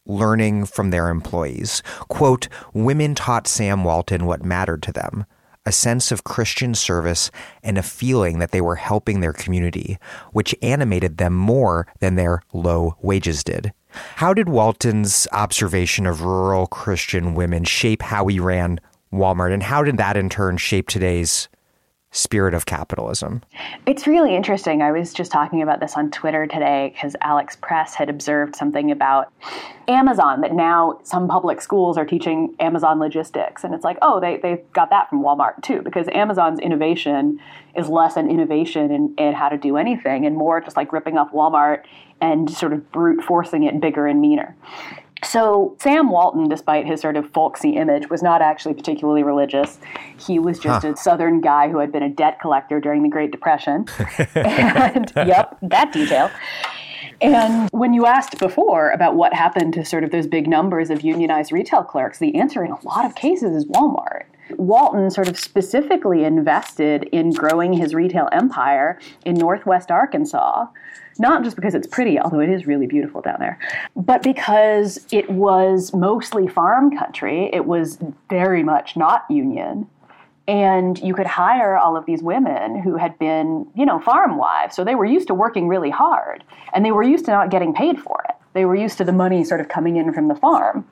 learning from their employees. Quote, women taught Sam Walton what mattered to them a sense of Christian service and a feeling that they were helping their community, which animated them more than their low wages did. How did Walton's observation of rural Christian women shape how he ran Walmart, and how did that in turn shape today's spirit of capitalism? It's really interesting. I was just talking about this on Twitter today because Alex Press had observed something about Amazon that now some public schools are teaching Amazon logistics. And it's like, oh, they, they got that from Walmart too, because Amazon's innovation is less an innovation in, in how to do anything and more just like ripping off Walmart and sort of brute forcing it bigger and meaner. So Sam Walton, despite his sort of folksy image, was not actually particularly religious. He was just Huh. a Southern guy who had been a debt collector during the Great Depression. [LAUGHS] and yep, that detail. And when you asked before about what happened to sort of those big numbers of unionized retail clerks, the answer in a lot of cases is Walmart. Walton sort of specifically invested in growing his retail empire in Northwest Arkansas, not just because it's pretty, although it is really beautiful down there, but because it was mostly farm country. It was very much not union. And you could hire all of these women who had been, you know, farm wives. So they were used to working really hard and they were used to not getting paid for it. They were used to the money sort of coming in from the farm.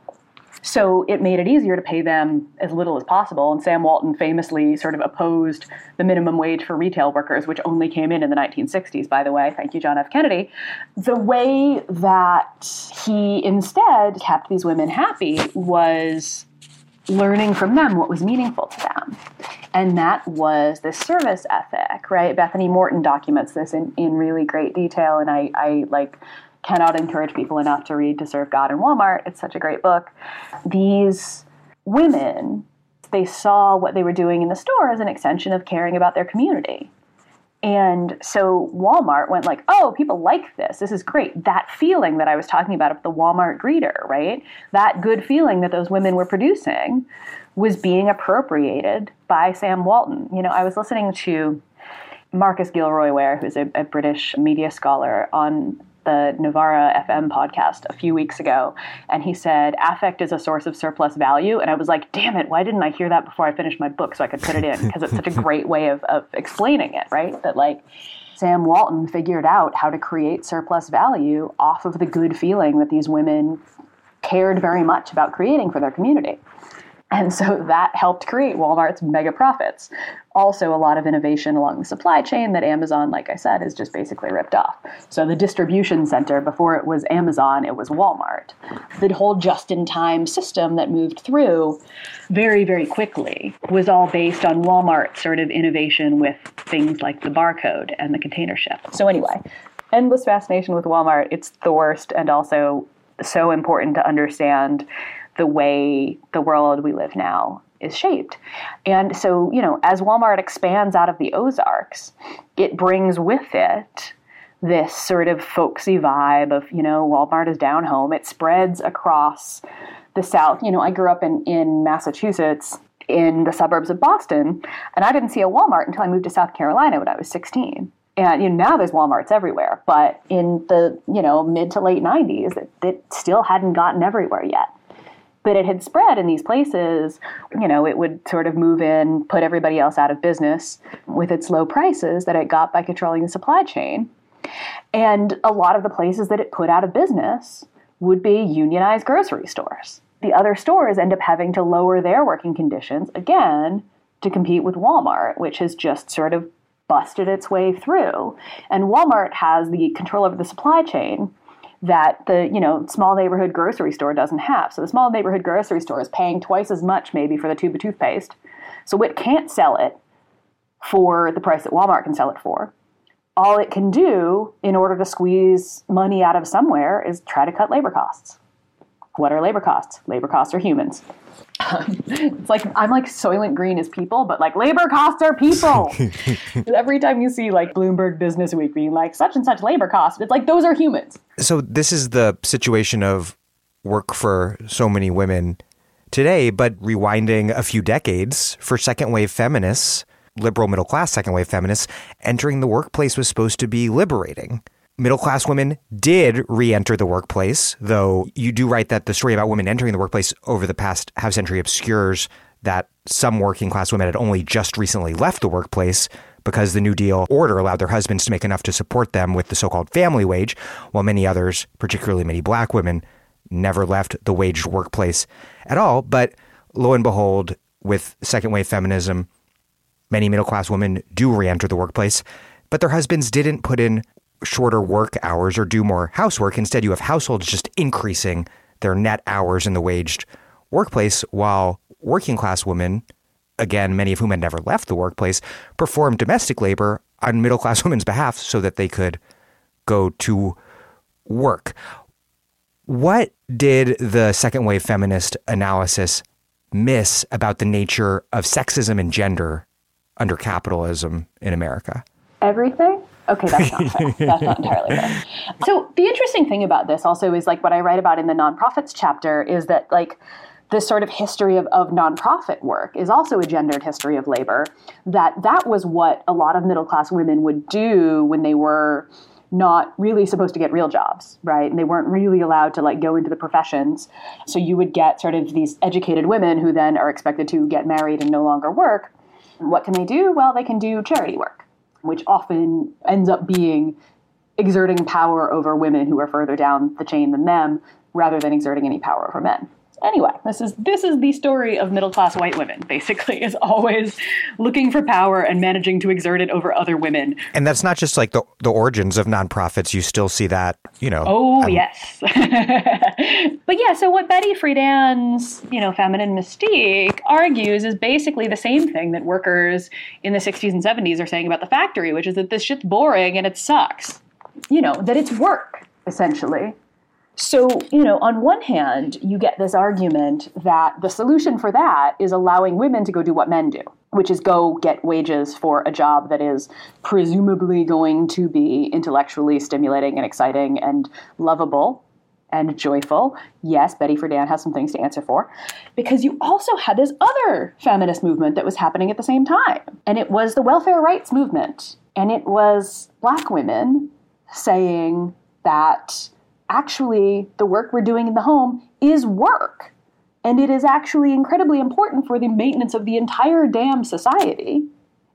So it made it easier to pay them as little as possible. And Sam Walton famously sort of opposed the minimum wage for retail workers, which only came in in the 1960s, by the way. Thank you, John F. Kennedy. The way that he instead kept these women happy was learning from them what was meaningful to them. And that was the service ethic, right? Bethany Moreton documents this in, in really great detail, and I, I like cannot encourage people enough to read To Serve God in Walmart. It's such a great book. These women, they saw what they were doing in the store as an extension of caring about their community. And so Walmart went like, oh, people like this. This is great. That feeling that I was talking about of the Walmart greeter, right? That good feeling that those women were producing was being appropriated by Sam Walton. You know, I was listening to Marcus Gilroy Ware, who's a, a British media scholar, on the Novara FM podcast a few weeks ago, and he said affect is a source of surplus value. And I was like, damn it, why didn't I hear that before I finished my book so I could put it in? Because it's such a great way of, of explaining it, right? That like Sam Walton figured out how to create surplus value off of the good feeling that these women cared very much about creating for their community. And so that helped create Walmart's mega profits. Also, a lot of innovation along the supply chain that Amazon, like I said, is just basically ripped off. So, the distribution center, before it was Amazon, it was Walmart. The whole just in time system that moved through very, very quickly was all based on Walmart's sort of innovation with things like the barcode and the container ship. So, anyway, endless fascination with Walmart. It's the worst and also so important to understand the way the world we live now is shaped. And so, you know, as Walmart expands out of the Ozarks, it brings with it this sort of folksy vibe of, you know, Walmart is down home. It spreads across the South. You know, I grew up in, in Massachusetts in the suburbs of Boston, and I didn't see a Walmart until I moved to South Carolina when I was 16 and you know now there's walmarts everywhere but in the you know mid to late 90s it, it still hadn't gotten everywhere yet but it had spread in these places. You know, it would sort of move in, put everybody else out of business with its low prices that it got by controlling the supply chain. And a lot of the places that it put out of business would be unionized grocery stores. The other stores end up having to lower their working conditions again to compete with Walmart, which has just sort of busted its way through. And Walmart has the control over the supply chain that the you know small neighborhood grocery store doesn't have. So the small neighborhood grocery store is paying twice as much maybe for the tube of toothpaste. So it can't sell it for the price that Walmart can sell it for. All it can do in order to squeeze money out of somewhere is try to cut labor costs. What are labor costs? Labor costs are humans. [LAUGHS] it's like I'm like Soylent Green is people, but like labor costs are people. [LAUGHS] [LAUGHS] Every time you see like Bloomberg Business Week being like such and such labor costs, it's like those are humans. So this is the situation of work for so many women today, but rewinding a few decades for second wave feminists, liberal middle class second wave feminists, entering the workplace was supposed to be liberating middle class women did re enter the workplace, though you do write that the story about women entering the workplace over the past half century obscures that some working class women had only just recently left the workplace because the New Deal order allowed their husbands to make enough to support them with the so called family wage, while many others, particularly many black women, never left the waged workplace at all. But lo and behold, with second wave feminism, many middle class women do re enter the workplace, but their husbands didn't put in shorter work hours or do more housework. Instead, you have households just increasing their net hours in the waged workplace, while working class women, again, many of whom had never left the workplace, performed domestic labor on middle class [LAUGHS] women's behalf so that they could go to work. What did the second wave feminist analysis miss about the nature of sexism and gender under capitalism in America? Everything. Okay, that's not fair. [LAUGHS] that's not entirely fair. So the interesting thing about this also is like what I write about in the nonprofits chapter is that like the sort of history of, of nonprofit work is also a gendered history of labor. That that was what a lot of middle class women would do when they were not really supposed to get real jobs, right? And they weren't really allowed to like go into the professions. So you would get sort of these educated women who then are expected to get married and no longer work. What can they do? Well, they can do charity work which often ends up being exerting power over women who are further down the chain than them rather than exerting any power over men. Anyway, this is this is the story of middle class white women. Basically, is always looking for power and managing to exert it over other women. And that's not just like the the origins of nonprofits. You still see that, you know. Oh um, yes, [LAUGHS] but yeah. So what Betty Friedan's you know feminine mystique argues is basically the same thing that workers in the '60s and '70s are saying about the factory, which is that this shit's boring and it sucks. You know that it's work essentially. So, you know, on one hand, you get this argument that the solution for that is allowing women to go do what men do, which is go get wages for a job that is presumably going to be intellectually stimulating and exciting and lovable and joyful. Yes, Betty Friedan has some things to answer for. Because you also had this other feminist movement that was happening at the same time, and it was the welfare rights movement. And it was black women saying that actually the work we're doing in the home is work. And it is actually incredibly important for the maintenance of the entire damn society.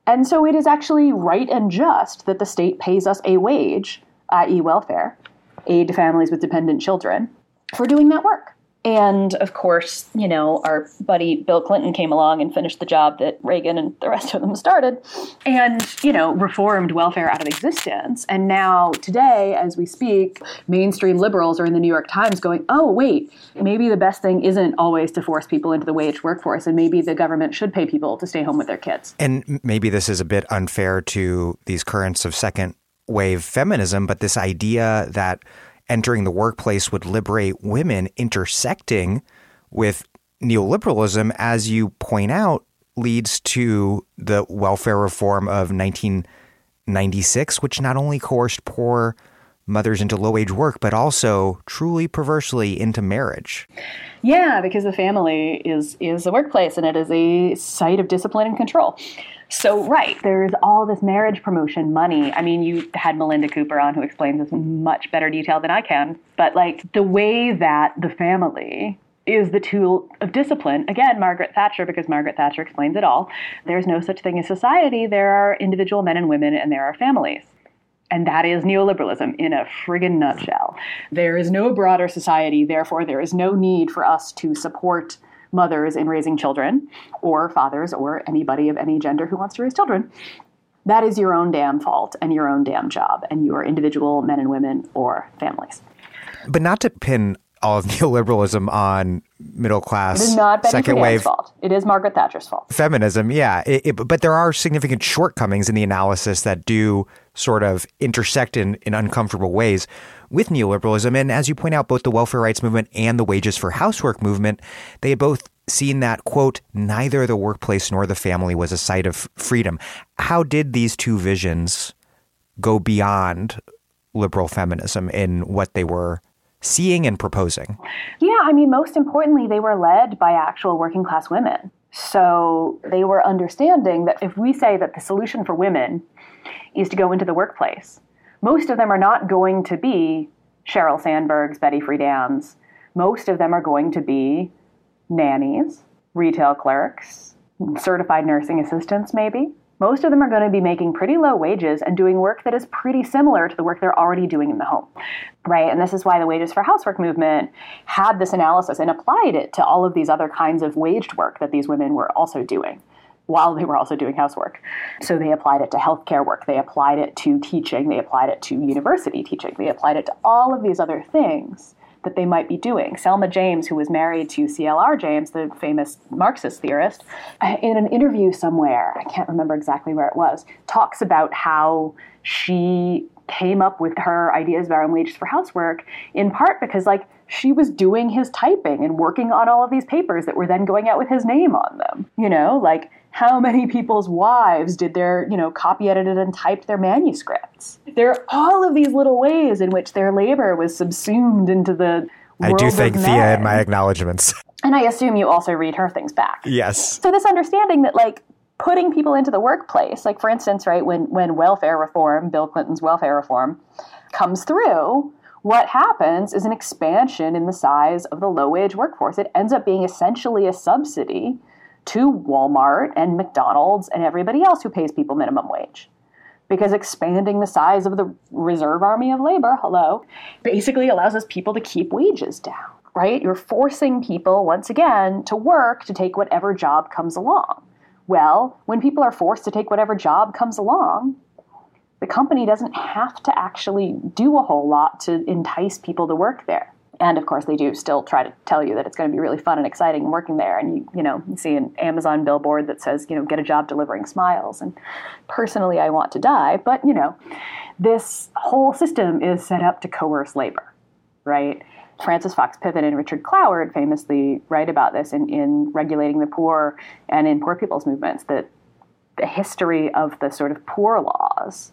And so it is actually right and just that the state pays us a wage, i.e., welfare, aid to families with dependent children, for doing that work. And of course, you know, our buddy Bill Clinton came along and finished the job that Reagan and the rest of them started and, you know, reformed welfare out of existence. And now, today, as we speak, mainstream liberals are in the New York Times going, oh, wait, maybe the best thing isn't always to force people into the wage workforce, and maybe the government should pay people to stay home with their kids. And maybe this is a bit unfair to these currents of second wave feminism, but this idea that entering the workplace would liberate women intersecting with neoliberalism, as you point out, leads to the welfare reform of 1996, which not only coerced poor mothers into low wage work, but also truly perversely into marriage. Yeah, because the family is is the workplace and it is a site of discipline and control. So, right, there's all this marriage promotion money. I mean, you had Melinda Cooper on who explains this in much better detail than I can. But, like, the way that the family is the tool of discipline. Again, Margaret Thatcher, because Margaret Thatcher explains it all. There's no such thing as society. There are individual men and women, and there are families. And that is neoliberalism in a friggin' nutshell. There is no broader society, therefore, there is no need for us to support mothers in raising children, or fathers, or anybody of any gender who wants to raise children. That is your own damn fault and your own damn job, and your individual men and women or families. But not to pin all of [LAUGHS] neoliberalism on middle class, It is not Betty second Friedan's wave fault. It is Margaret Thatcher's fault. feminism. Yeah, it, it- but there are significant shortcomings in the analysis that do sort of intersect in, in uncomfortable ways with neoliberalism. And as you point out, both the welfare rights movement and the wages for housework movement, they had both seen that, quote, neither the workplace nor the family was a site of freedom. How did these two visions go beyond liberal feminism in what they were seeing and proposing? Yeah, I mean, most importantly, they were led by actual working class women. So they were understanding that if we say that the solution for women is to go into the workplace, most of them are not going to be Sheryl Sandberg's, Betty Friedan's. Most of them are going to be nannies, retail clerks, certified nursing assistants, maybe. Most of them are going to be making pretty low wages and doing work that is pretty similar to the work they're already doing in the home. Right? And this is why the Wages for Housework movement had this analysis and applied it to all of these other kinds of waged work that these women were also doing while they were also doing housework. So they applied it to healthcare work, they applied it to teaching, they applied it to university teaching, they applied it to all of these other things that they might be doing. Selma James, who was married to C.L.R. James, the famous Marxist theorist, in an interview somewhere, I can't remember exactly where it was, talks about how she came up with her ideas around wages for housework in part because like she was doing his typing and working on all of these papers that were then going out with his name on them you know like how many people's wives did their you know copy edited and typed their manuscripts there are all of these little ways in which their labor was subsumed into the I do thank Thea in my acknowledgments. and i assume you also read her things back yes. so this understanding that like putting people into the workplace like for instance right when when welfare reform bill clinton's welfare reform comes through what happens is an expansion in the size of the low wage workforce it ends up being essentially a subsidy to walmart and mcdonald's and everybody else who pays people minimum wage because expanding the size of the reserve army of labor hello basically allows us people to keep wages down right? You're forcing people, once again, to work to take whatever job comes along. Well, when people are forced to take whatever job comes along, the company doesn't have to actually do a whole lot to entice people to work there. And of course, they do still try to tell you that it's going to be really fun and exciting working there. And you, you know, you see an Amazon billboard that says, you know, get a job delivering smiles. And personally, I want to die. But you know, this whole system is set up to coerce labor, right? Frances Fox Piven and Richard Cloward famously write about this in, in Regulating the Poor and in Poor People's Movements that the history of the sort of poor laws,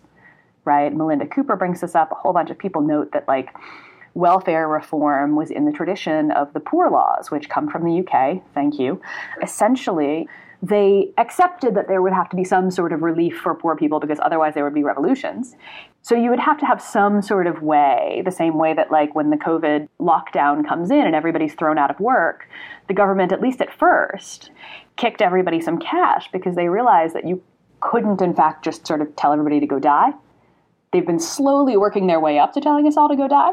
right? Melinda Cooper brings this up. A whole bunch of people note that, like, welfare reform was in the tradition of the poor laws, which come from the UK. Thank you. Essentially, they accepted that there would have to be some sort of relief for poor people because otherwise there would be revolutions. So you would have to have some sort of way, the same way that, like, when the COVID lockdown comes in and everybody's thrown out of work, the government, at least at first, kicked everybody some cash because they realized that you couldn't, in fact, just sort of tell everybody to go die. They've been slowly working their way up to telling us all to go die.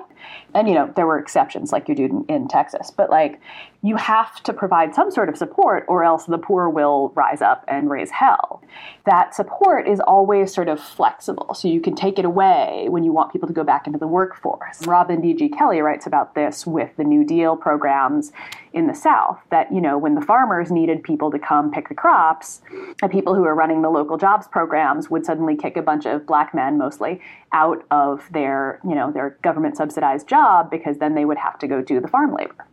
And, you know, there were exceptions like you do in, in, Texas. But, like, you have to provide some sort of support or else the poor will rise up and raise hell. That support is always sort of flexible. So you can take it away when you want people to go back into the workforce. Robin D.G. Kelley writes about this with the New Deal programs in the South that, you know, when the farmers needed people to come pick the crops, the people who were running the local jobs programs would suddenly kick a bunch of black men mostly out of their, you know, their government subsidized job because then they would have to go do the farm labor.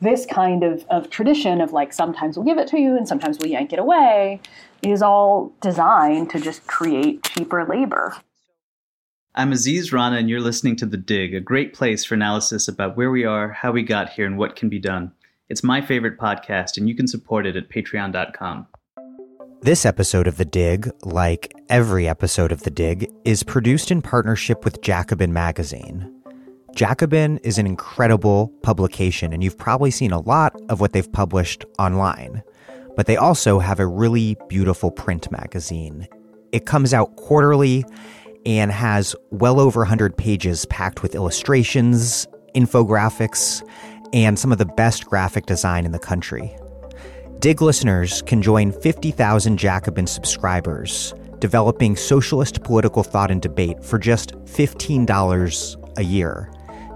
This kind of, of tradition of like sometimes we'll give it to you and sometimes we'll yank it away is all designed to just create cheaper labor. I'm Aziz Rana, and you're listening to The Dig, a great place for analysis about where we are, how we got here, and what can be done. It's my favorite podcast, and you can support it at patreon.com. This episode of The Dig, like every episode of The Dig, is produced in partnership with Jacobin Magazine. Jacobin is an incredible publication, and you've probably seen a lot of what they've published online. But they also have a really beautiful print magazine. It comes out quarterly and has well over 100 pages packed with illustrations, infographics, and some of the best graphic design in the country. Dig listeners can join 50,000 Jacobin subscribers developing socialist political thought and debate for just $15 a year.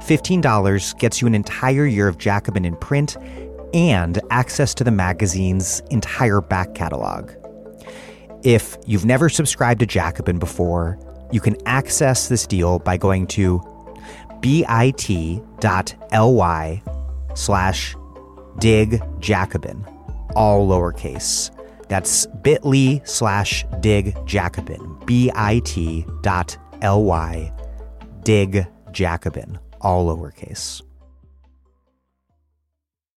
$15 gets you an entire year of Jacobin in print and access to the magazine's entire back catalog. If you've never subscribed to Jacobin before, you can access this deal by going to bit.ly slash dig Jacobin, all lowercase. That's bit.ly slash dig Jacobin, bit.ly dig Jacobin, all lowercase.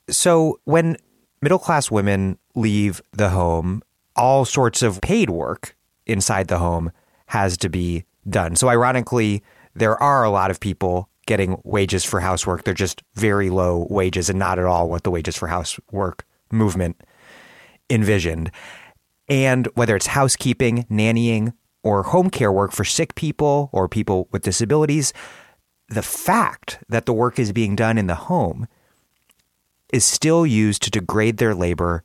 So when middle class women leave the home, all sorts of paid work inside the home has to be done. So, ironically, there are a lot of people getting wages for housework. They're just very low wages and not at all what the wages for housework movement envisioned. And whether it's housekeeping, nannying, or home care work for sick people or people with disabilities, the fact that the work is being done in the home is still used to degrade their labor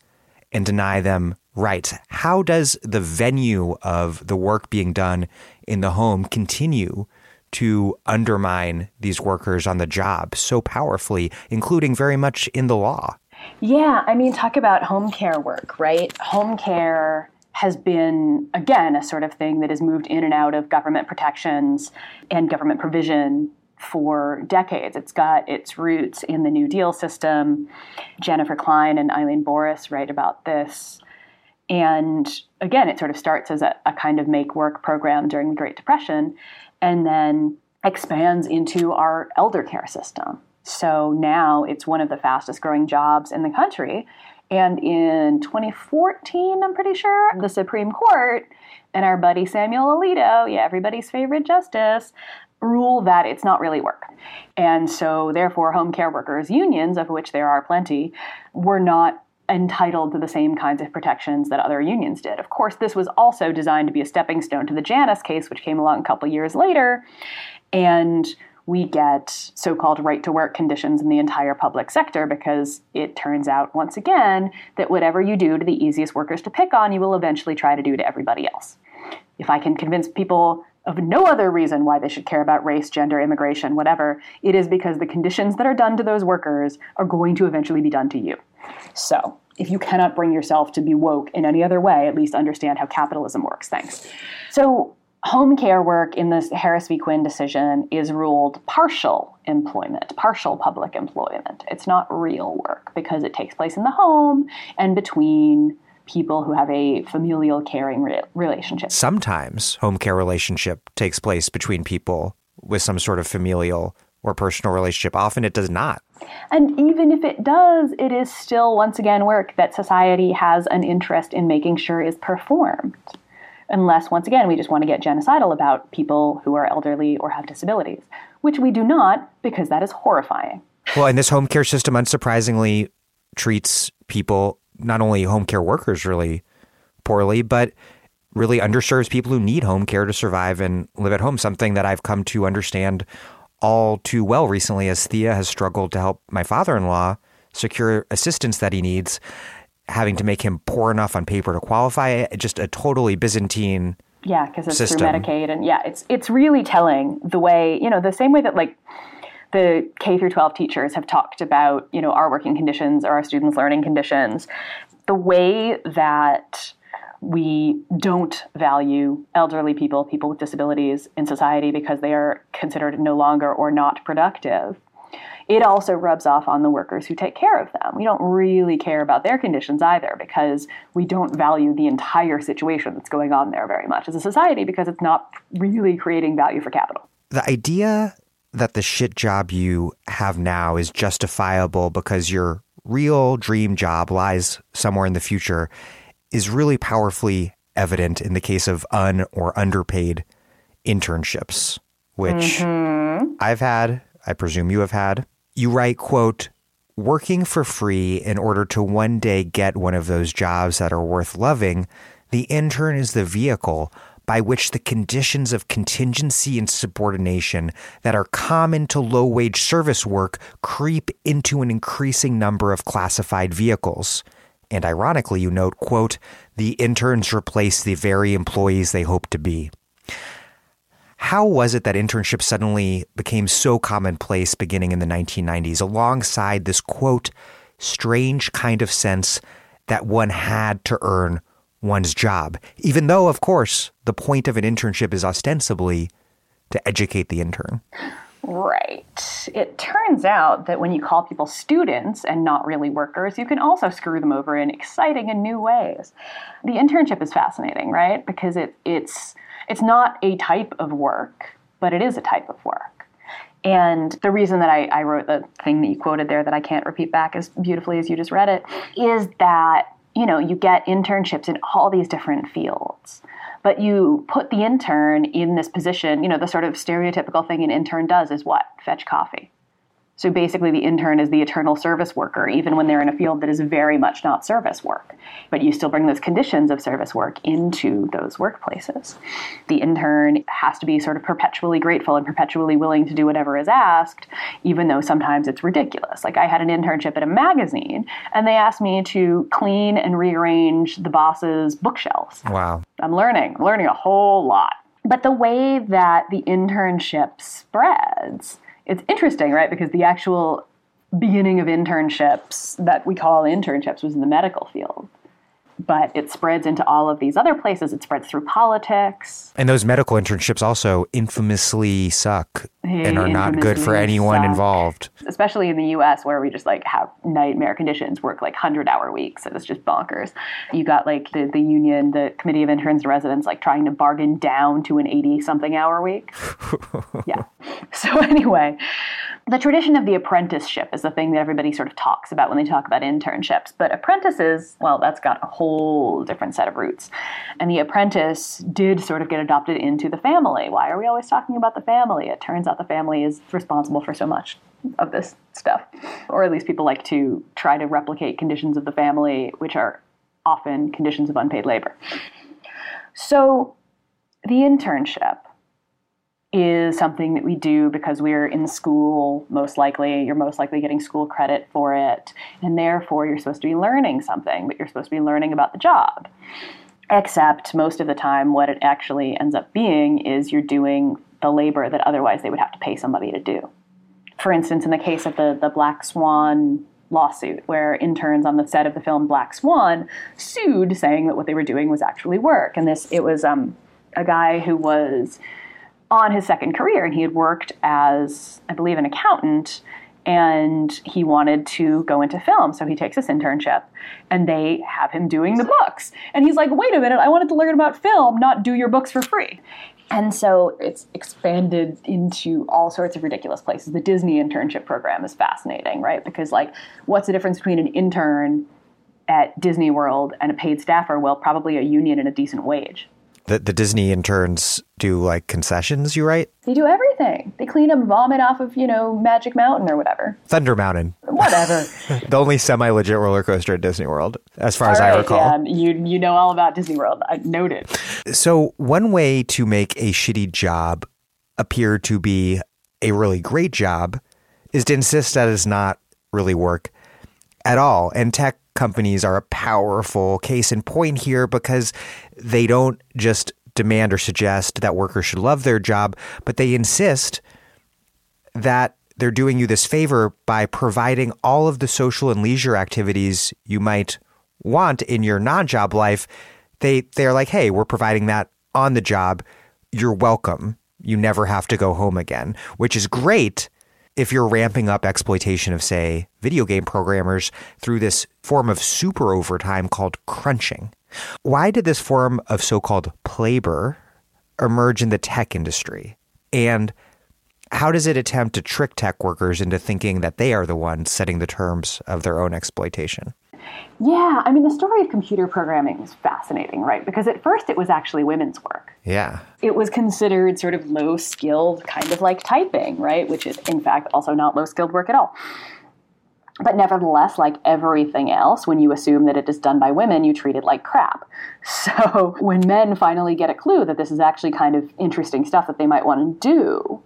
and deny them rights. How does the venue of the work being done in the home continue to undermine these workers on the job so powerfully, including very much in the law? Yeah, I mean, talk about home care work, right? Home care has been, again, a sort of thing that has moved in and out of government protections and government provision for decades. It's got its roots in the New Deal system. Jennifer Klein and Eileen Boris write about this. And again, it sort of starts as a, a kind of make work program during the Great Depression and then expands into our elder care system. So now it's one of the fastest growing jobs in the country. And in 2014, I'm pretty sure, the Supreme Court and our buddy Samuel Alito, yeah, everybody's favorite justice, rule that it's not really work. And so, therefore, home care workers' unions, of which there are plenty, were not entitled to the same kinds of protections that other unions did. Of course, this was also designed to be a stepping stone to the Janus case, which came along a couple years later. And we get so called right to work conditions in the entire public sector because it turns out, once again, that whatever you do to the easiest workers to pick on, you will eventually try to do to everybody else. If I can convince people of no other reason why they should care about race, gender, immigration, whatever, it is because the conditions that are done to those workers are going to eventually be done to you. So, if you cannot bring yourself to be woke in any other way, at least understand how capitalism works. Thanks. So, home care work in this Harris v. Quinn decision is ruled partial employment, partial public employment. It's not real work because it takes place in the home and between people who have a familial caring re- relationship. Sometimes home care relationship takes place between people with some sort of familial or personal relationship. Often it does not. And even if it does, it is still, once again, work that society has an interest in making sure is performed. Unless, once again, we just want to get genocidal about people who are elderly or have disabilities, which we do not because that is horrifying. Well, and this home care system, unsurprisingly, treats people, not only home care workers, really poorly, but really underserves people who need home care to survive and live at home, something that I've come to understand all too well recently as Thea has struggled to help my father in law secure assistance that he needs, having to make him poor enough on paper to qualify. Just a totally Byzantine. Yeah, because it's system. through Medicaid, and yeah, it's it's really telling the way you know the same way that like the K through 12 teachers have talked about you know our working conditions or our students' learning conditions, the way that we don't value elderly people, people with disabilities in society because they are considered no longer or not productive. It also rubs off on the workers who take care of them. We don't really care about their conditions either because we don't value the entire situation that's going on there very much as a society because it's not really creating value for capital. The idea that the shit job you have now is justifiable because your real dream job lies somewhere in the future is really powerfully evident in the case of un or underpaid internships, which mm-hmm. I've had, I presume you have had. You write, quote, working for free in order to one day get one of those jobs that are worth loving, the intern is the vehicle by which the conditions of contingency and subordination that are common to low wage service work creep into an increasing number of classified vehicles. And ironically, you note, quote, the interns replace the very employees they hope to be. How was it that internships suddenly became so commonplace beginning in the 1990s, alongside this, quote, strange kind of sense that one had to earn one's job? Even though, of course, the point of an internship is ostensibly to educate the intern. Right. It turns out that when you call people students and not really workers, you can also screw them over in exciting and new ways. The internship is fascinating, right? Because it, it's it's not a type of work, but it is a type of work. And the reason that I, I wrote the thing that you quoted there that I can't repeat back as beautifully as you just read it is that you know you get internships in all these different fields but you put the intern in this position you know the sort of stereotypical thing an intern does is what fetch coffee so basically the intern is the eternal service worker even when they're in a field that is very much not service work but you still bring those conditions of service work into those workplaces the intern has to be sort of perpetually grateful and perpetually willing to do whatever is asked even though sometimes it's ridiculous like i had an internship at a magazine and they asked me to clean and rearrange the boss's bookshelves Wow. I'm learning, I'm learning a whole lot. But the way that the internship spreads, it's interesting, right? Because the actual beginning of internships that we call internships was in the medical field. But it spreads into all of these other places. It spreads through politics. And those medical internships also infamously suck and are not good for anyone suck. involved. especially in the US where we just like have nightmare conditions, work like 100 hour weeks. and It's just bonkers. You got like the, the union, the Committee of Interns and Residents, like trying to bargain down to an 80 something hour week. [LAUGHS] yeah. So, [LAUGHS] anyway, the tradition of the apprenticeship is the thing that everybody sort of talks about when they talk about internships. But apprentices, well, that's got a whole different set of roots. And the apprentice did sort of get adopted into the family. Why are we always talking about the family? It turns out the family is responsible for so much of this stuff. Or at least people like to try to replicate conditions of the family, which are often conditions of unpaid labor. So the internship is something that we do because we're in school, most likely. You're most likely getting school credit for it. And therefore, you're supposed to be learning something, but you're supposed to be learning about the job. Except most of the time, what it actually ends up being is you're doing the labor that otherwise they would have to pay somebody to do. For instance, in the case of the, the Black Swan lawsuit, where interns on the set of the film Black Swan sued, saying that what they were doing was actually work. And this, it was um, a guy who was on his second career, and he had worked as, I believe, an accountant, and he wanted to go into film. So he takes this internship, and they have him doing the books. And he's like, wait a minute, I wanted to learn about film, not do your books for free. And so it's expanded into all sorts of ridiculous places. The Disney internship program is fascinating, right? Because, like, what's the difference between an intern at Disney World and a paid staffer? Well, probably a union and a decent wage the, the Disney interns do like concessions, you right? They do everything. They clean up vomit off of, you know, Magic Mountain or whatever. Thunder Mountain. Whatever. [LAUGHS] the only semi legit roller coaster at Disney World, as far all as right, I recall. Yeah, you, you know all about Disney World. I noted. So, one way to make a shitty job appear to be a really great job is to insist that it's not really work at all. And tech companies are a powerful case in point here because they don't just demand or suggest that workers should love their job, but they insist that they're doing you this favor by providing all of the social and leisure activities you might want in your non-job life. They they're like, "Hey, we're providing that on the job. You're welcome. You never have to go home again," which is great if you're ramping up exploitation of, say, video game programmers through this form of super overtime called crunching. Why did this form of so called playbur emerge in the tech industry? And how does it attempt to trick tech workers into thinking that they are the ones setting the terms of their own exploitation? Yeah, I mean, the story of computer programming is fascinating, right? Because at first it was actually women's work. Yeah. It was considered sort of low skilled, kind of like typing, right? Which is, in fact, also not low skilled work at all. But nevertheless, like everything else, when you assume that it is done by women, you treat it like crap. [LAUGHS] So when men finally get a clue that this is actually kind of interesting stuff that they might want to do,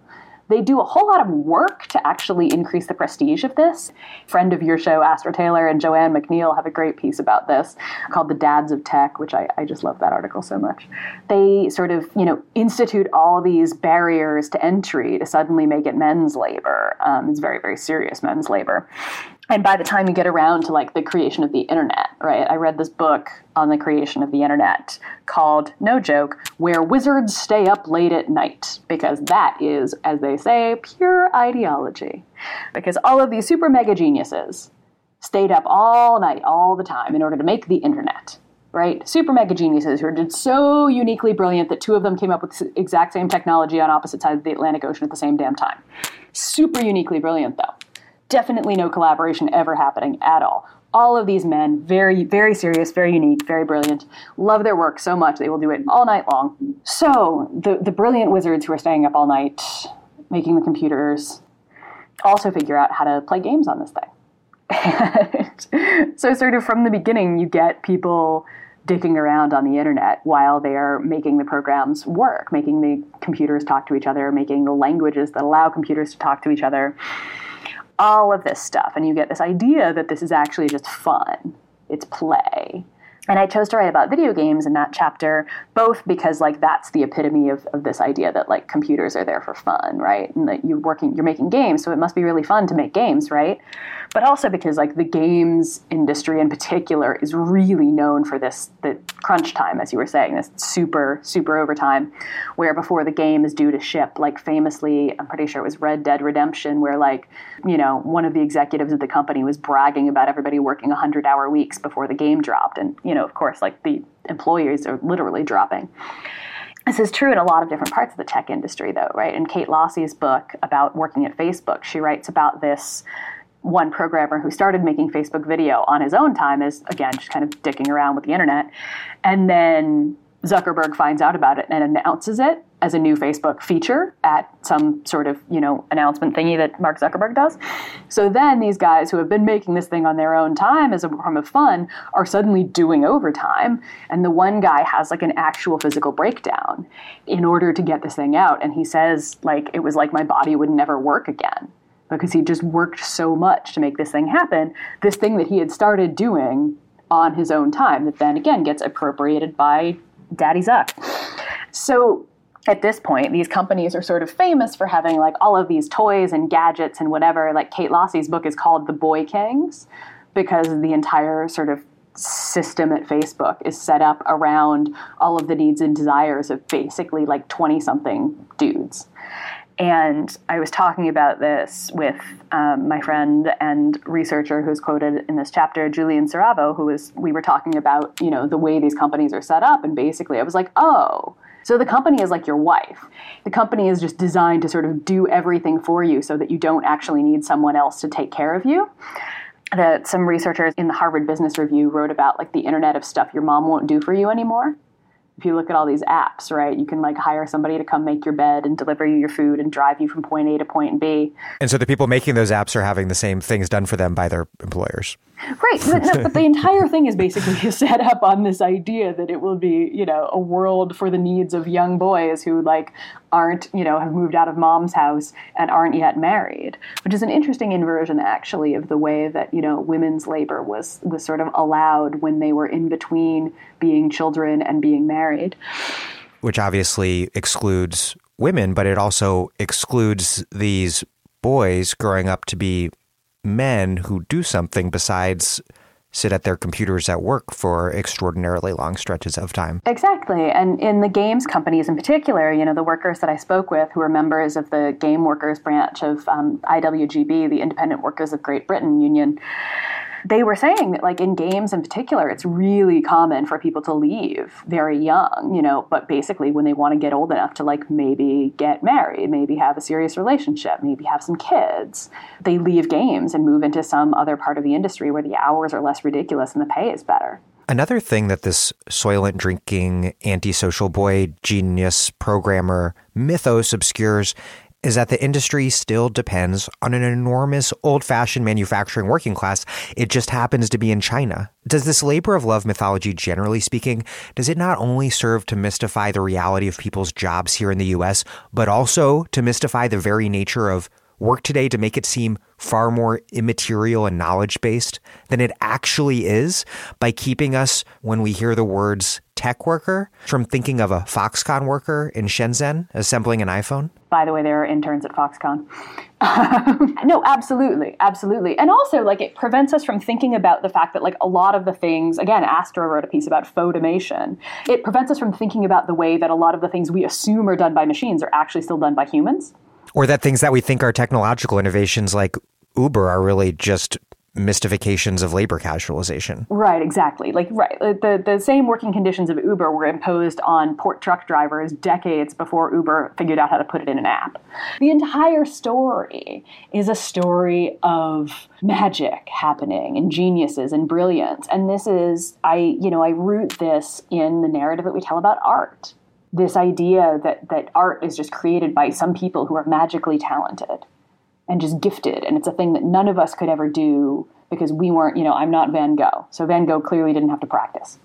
they do a whole lot of work to actually increase the prestige of this. Friend of your show, Astra Taylor and Joanne McNeil, have a great piece about this called The Dads of Tech, which I, I just love that article so much. They sort of, you know, institute all these barriers to entry to suddenly make it men's labor. Um, it's very, very serious men's labor and by the time you get around to like the creation of the internet, right? I read this book on the creation of the internet called No Joke, Where Wizards Stay Up Late at Night, because that is, as they say, pure ideology. Because all of these super mega geniuses stayed up all night, all the time, in order to make the internet. Right? Super mega geniuses who are just so uniquely brilliant that two of them came up with the exact same technology on opposite sides of the Atlantic Ocean at the same damn time. Super uniquely brilliant, though definitely no collaboration ever happening at all. All of these men, very, very serious, very unique, very brilliant, love their work so much they will do it all night long. So the, the brilliant wizards who are staying up all night making the computers also figure out how to play games on this thing. [LAUGHS] so sort of from the beginning, you get people dicking around on the internet while they are making the programs work, making the computers talk to each other, making the languages that allow computers to talk to each other all of this stuff. And you get this idea that this is actually just fun, it's play. And I chose to write about video games in that chapter, both because like that's the epitome of, of this idea that like computers are there for fun, right? And that you're working, you're making games, so it must be really fun to make games, right? But also because like the games industry in particular is really known for this the crunch time as you were saying this super super overtime where before the game is due to ship like famously i'm pretty sure it was red dead redemption where like you know one of the executives of the company was bragging about everybody working 100 hour weeks before the game dropped and you know of course like the employees are literally dropping this is true in a lot of different parts of the tech industry, though, right? In Kate Losse's book about working at Facebook, she writes about this one programmer who started making Facebook video on his own time is again just kind of dicking around with the internet, and then Zuckerberg finds out about it and announces it as a new Facebook feature at some sort of, you know, announcement thingy that Mark Zuckerberg does. So then these guys who have been making this thing on their own time as a form of fun are suddenly doing overtime. And the one guy has like an actual physical breakdown in order to get this thing out. And he says, like, it was like my body would never work again because he just worked so much to make this thing happen. This thing that he had started doing on his own time that then again gets appropriated by Daddy Zuck. So at this point, these companies are sort of famous for having like all of these toys and gadgets and whatever. Like Kate Losse's book is called The Boy Kings because the entire sort of system at Facebook is set up around all of the needs and desires of basically like 20 something dudes. And I was talking about this with um, my friend and researcher who's quoted in this chapter, Julian Siravo, who was, we were talking about, you know, the way these companies are set up. And basically I was like, oh, so the company is like your wife. The company is just designed to sort of do everything for you so that you don't actually need someone else to take care of you. That some researchers in the Harvard Business Review wrote about like the internet of stuff your mom won't do for you anymore if you look at all these apps, right, you can like hire somebody to come make your bed and deliver you your food and drive you from point A to point B. And so the people making those apps are having the same things done for them by their employers. Right, but, but the [LAUGHS] entire thing is basically [LAUGHS] set up on this idea that it will be, you know, a world for the needs of young boys who like aren't, you know, have moved out of mom's house and aren't yet married, which is an interesting inversion actually of the way that, you know, women's labor was was sort of allowed when they were in between being children and being married. Which obviously excludes women, but it also excludes these boys growing up to be men who do something besides sit at their computers at work for extraordinarily long stretches of time. Exactly. And in the games companies in particular, you know, the workers that I spoke with who are members of the game workers branch of um, IWGB, the Independent Workers of Great Britain Union, they were saying that like in games in particular it's really common for people to leave very young you know but basically when they want to get old enough to like maybe get married maybe have a serious relationship maybe have some kids they leave games and move into some other part of the industry where the hours are less ridiculous and the pay is better. Another thing that this soylent drinking, antisocial boy genius programmer mythos obscures is that the industry still depends on an enormous old fashioned manufacturing working class. It just happens to be in China. Does this labor of love mythology, generally speaking, does it not only serve to mystify the reality of people's jobs here in the US, but also to mystify the very nature of work today to make it seem far more immaterial and knowledge based than it actually is by keeping us, when we hear the words tech worker, from thinking of a Foxconn worker in Shenzhen assembling an iPhone? By the way, there are interns at Foxconn. [LAUGHS] no, absolutely, absolutely. And also, like, it prevents us from thinking about the fact that, like, a lot of the things, again, Astra wrote a piece about fauxtomation. It prevents us from thinking about the way that a lot of the things we assume are done by machines are actually still done by humans or that things that we think are technological innovations like Uber are really just mystifications of labor casualization. Right, exactly. Like right, uh, the the same working conditions of Uber were imposed on port truck drivers decades before Uber figured out how to put it in an app. The entire story is a story of magic happening and geniuses and brilliance. And this is I, you know, I root this in the narrative that we tell about art this idea that that art is just created by some people who are magically talented and just gifted. And it's a thing that none of us could ever do because we weren't you know i'm not van gogh. So van gogh clearly didn't have to practice.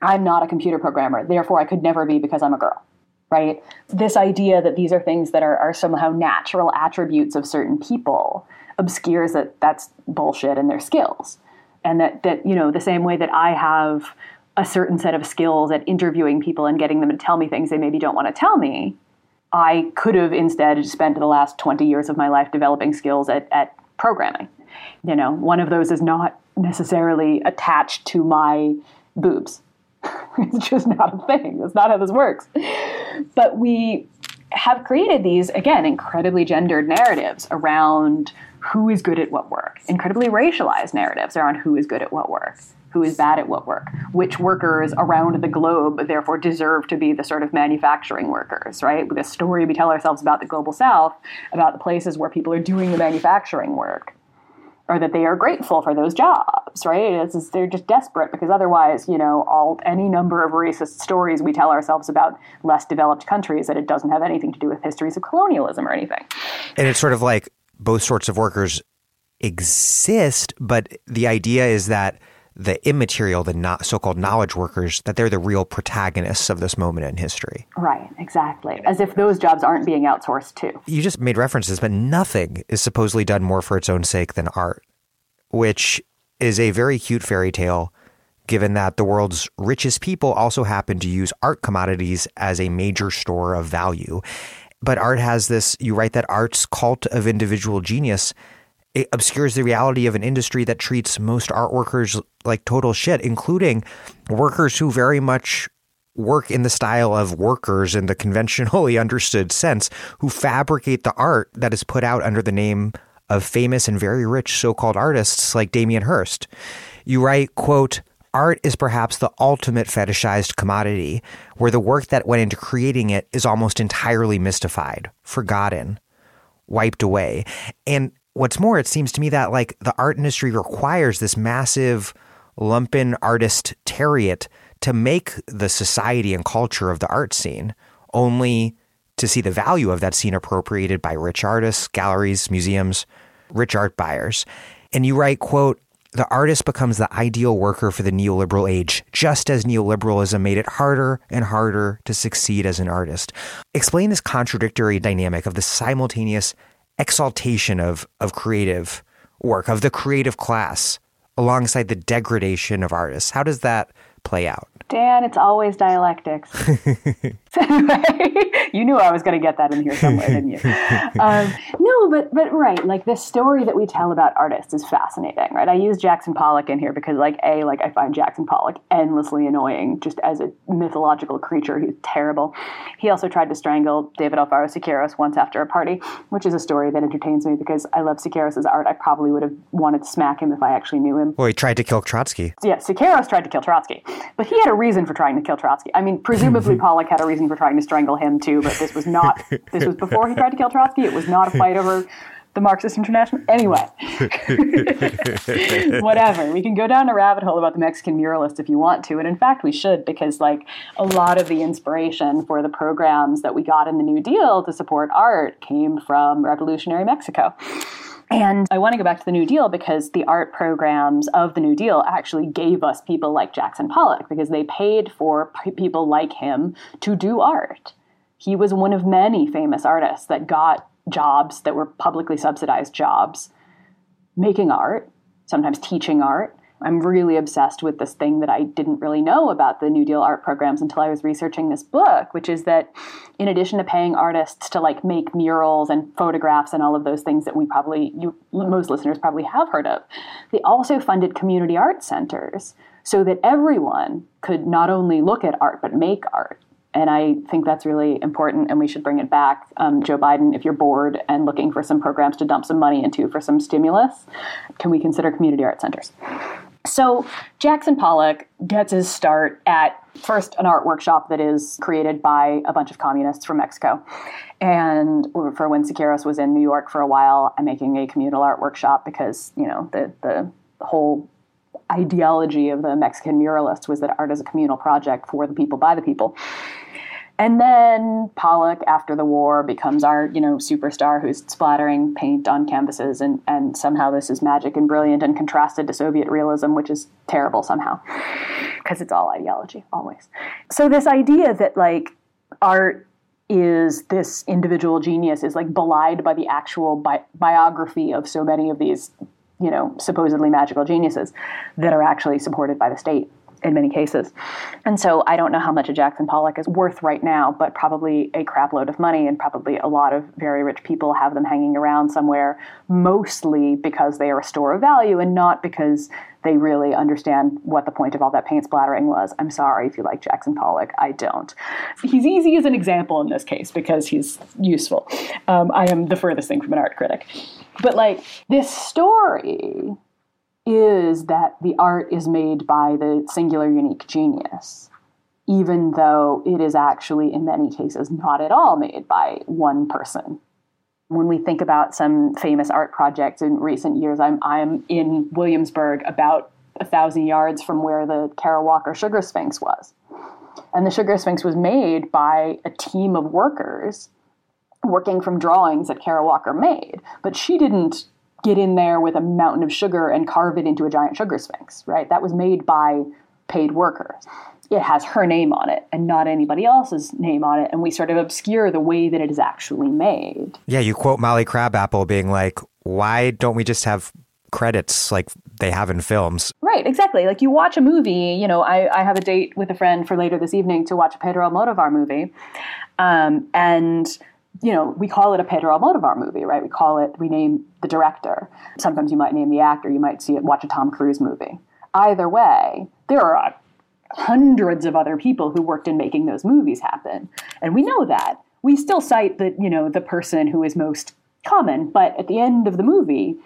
I'm not a computer programmer. Therefore i could never be because i'm a girl right? This idea that these are things that are, are somehow natural attributes of certain people obscures that that's bullshit and their skills. And that that you know the same way that i have a certain set of skills at interviewing people and getting them to tell me things they maybe don't want to tell me, I could have instead spent the last 20 years of my life developing skills at, at programming. You know, one of those is not necessarily attached to my boobs. [LAUGHS] it's just not a thing. That's not how this works. But we have created these, again, incredibly gendered narratives around who is good at what work, incredibly racialized narratives around who is good at what work who is bad at what work, which workers around the globe therefore deserve to be the sort of manufacturing workers, right? The story we tell ourselves about the global south, about the places where people are doing the manufacturing work, or that they are grateful for those jobs, right? It's just, they're just desperate because otherwise, you know, all any number of racist stories we tell ourselves about less developed countries that it doesn't have anything to do with histories of colonialism or anything. And it's sort of like both sorts of workers exist, but the idea is that the immaterial, the not so-called knowledge workers, that they're the real protagonists of this moment in history. Right, exactly. As if those jobs aren't being outsourced too. You just made references, but nothing is supposedly done more for its own sake than art, which is a very cute fairy tale given that the world's richest people also happen to use art commodities as a major store of value. But art has this, you write that art's cult of individual genius it obscures the reality of an industry that treats most art workers like total shit, including workers who very much work in the style of workers in the conventionally [LAUGHS] understood sense, who fabricate the art that is put out under the name of famous and very rich so-called artists like Damien Hirst. You write, quote, Art is perhaps the ultimate fetishized commodity, where the work that went into creating it is almost entirely mystified, forgotten, wiped away. And what's more, it seems to me that like the art industry requires this massive lumpen artist terriot to make the society and culture of the art scene, only to see the value of that scene appropriated by rich artists, galleries, museums, rich art buyers. And you write, quote, the artist becomes the ideal worker for the neoliberal age, just as neoliberalism made it harder and harder to succeed as an artist. Explain this contradictory dynamic of the simultaneous exaltation of, of creative work, of the creative class, alongside the degradation of artists. How does that play out? Dan, it's always dialectics. [LAUGHS] anyway, [LAUGHS] you knew I was going to get that in here somewhere, didn't you? [LAUGHS] Um, no, but but right, like this story that we tell about artists is fascinating, right? I use Jackson Pollock in here because, like, a like I find Jackson Pollock endlessly annoying, just as a mythological creature. He's terrible. He also tried to strangle David Alfaro Siqueiros once after a party, which is a story that entertains me because I love Siqueiros' art. I probably would have wanted to smack him if I actually knew him. Well, he tried to kill Trotsky. Yeah, Siqueiros tried to kill Trotsky, but he had a reason for trying to kill Trotsky. I mean, presumably [LAUGHS] Pollock had a reason for trying to strangle him too, but this was not. This was before he tried to kill Trotsky. It was not a fight over the Marxist International. Anyway, [LAUGHS] whatever. We can go down a rabbit hole about the Mexican muralists if you want to, and in fact, we should because like a lot of the inspiration for the programs that we got in the New Deal to support art came from revolutionary Mexico. And I want to go back to the New Deal because the art programs of the New Deal actually gave us people like Jackson Pollock because they paid for people like him to do art. He was one of many famous artists that got jobs that were publicly subsidized jobs making art, sometimes teaching art. I'm really obsessed with this thing that I didn't really know about the New Deal art programs until I was researching this book, which is that in addition to paying artists to like make murals and photographs and all of those things that we probably you most listeners probably have heard of, they also funded community art centers so that everyone could not only look at art but make art. And I think that's really important, and we should bring it back. Um, Joe Biden, if you're bored and looking for some programs to dump some money into for some stimulus, can we consider community art centers? So Jackson Pollock gets his start at first an art workshop that is created by a bunch of communists from Mexico. And for when Siqueiros was in New York for a while, I'm making a communal art workshop because, you know, the, the whole ideology of the Mexican muralists was that art is a communal project for the people by the people. And then Pollock, after the war, becomes our, you know, superstar who's splattering paint on canvases, and, and somehow this is magic and brilliant and contrasted to Soviet realism, which is terrible somehow, because it's all ideology, always. So this idea that, like, art is this individual genius is, like, belied by the actual bi- biography of so many of these, you know, supposedly magical geniuses that are actually supported by the state in many cases. And so I don't know how much a Jackson Pollock is worth right now, but probably a crapload of money, and probably a lot of very rich people have them hanging around somewhere, mostly because they are a store of value and not because they really understand what the point of all that paint splattering was. I'm sorry if you like Jackson Pollock, I don't. He's easy as an example in this case because he's useful. Um, I am the furthest thing from an art critic. But like this story is that the art is made by the singular unique genius, even though it is actually, in many cases, not at all made by one person. When we think about some famous art projects in recent years, I'm I'm in Williamsburg, about a thousand yards from where the Kara Walker Sugar Sphinx was, and the Sugar Sphinx was made by a team of workers working from drawings that Kara Walker made, but she didn't get in there with a mountain of sugar and carve it into a giant sugar sphinx, right? That was made by paid workers. It has her name on it and not anybody else's name on it, and we sort of obscure the way that it is actually made. Yeah, you quote Molly Crabapple being like, "Why don't we just have credits like they have in films?" Right, exactly. Like you watch a movie, you know, I, I have a date with a friend for later this evening to watch a Pedro Almodovar movie, um, and you know, we call it a Pedro Almodovar movie, right? We call it, we name the director. Sometimes you might name the actor. You might see it, watch a Tom Cruise movie. Either way, there are hundreds of other people who worked in making those movies happen, and we know that. We still cite the, you know, the person who is most common, but at the end of the movie,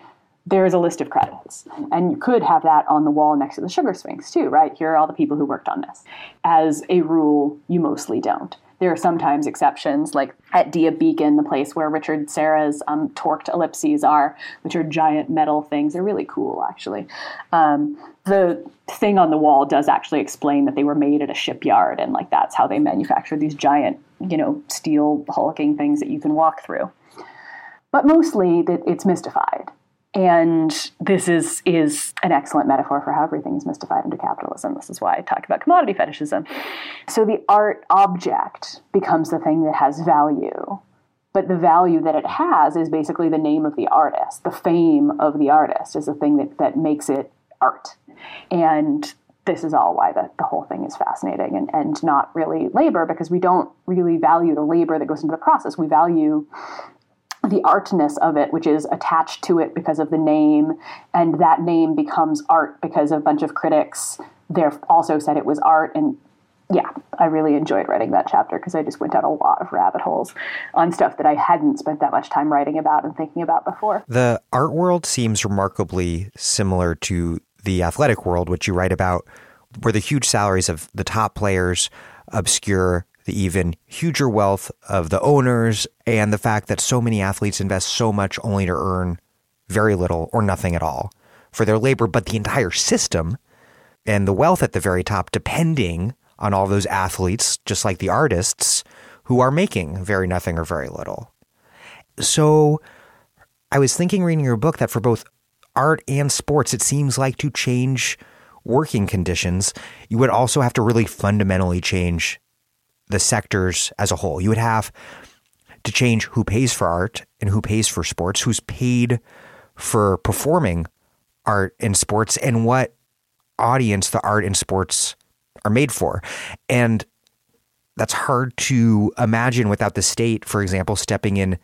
there is a list of credits. And you could have that on the wall next to the Sugar Sphinx, too, right? Here are all the people who worked on this. As a rule, you mostly don't. There are sometimes exceptions, like at Dia Beacon, the place where Richard Serra's um, torqued ellipses are, which are giant metal things. They're really cool, actually. Um, the thing on the wall does actually explain that they were made at a shipyard, and like that's how they manufacture these giant, you know, steel hulking things that you can walk through. But mostly, it's mystified and this is is an excellent metaphor for how everything is mystified under capitalism. This is why I talk about commodity fetishism. So the art object becomes the thing that has value. But the value that it has is basically the name of the artist. The fame of the artist is the thing that, that makes it art. And this is all why the, the whole thing is fascinating and, and not really labor because we don't really value the labor that goes into the process. We value the artness of it, which is attached to it because of the name, and that name becomes art because a bunch of critics there also said it was art. And yeah, I really enjoyed writing that chapter because I just went down a lot of rabbit holes on stuff that I hadn't spent that much time writing about and thinking about before. The art world seems remarkably similar to the athletic world, which you write about, where the huge salaries of the top players obscure the even huger wealth of the owners, and the fact that so many athletes invest so much only to earn very little or nothing at all for their labor, but the entire system and the wealth at the very top depending on all those athletes, just like the artists, who are making very nothing or very little. So I was thinking reading your book that for both art and sports, it seems like to change working conditions, you would also have to really fundamentally change the sectors as a whole. You would have to change who pays for art and who pays for sports, who's paid for performing art and sports, and what audience the art and sports are made for. And that's hard to imagine without the state, for example, stepping in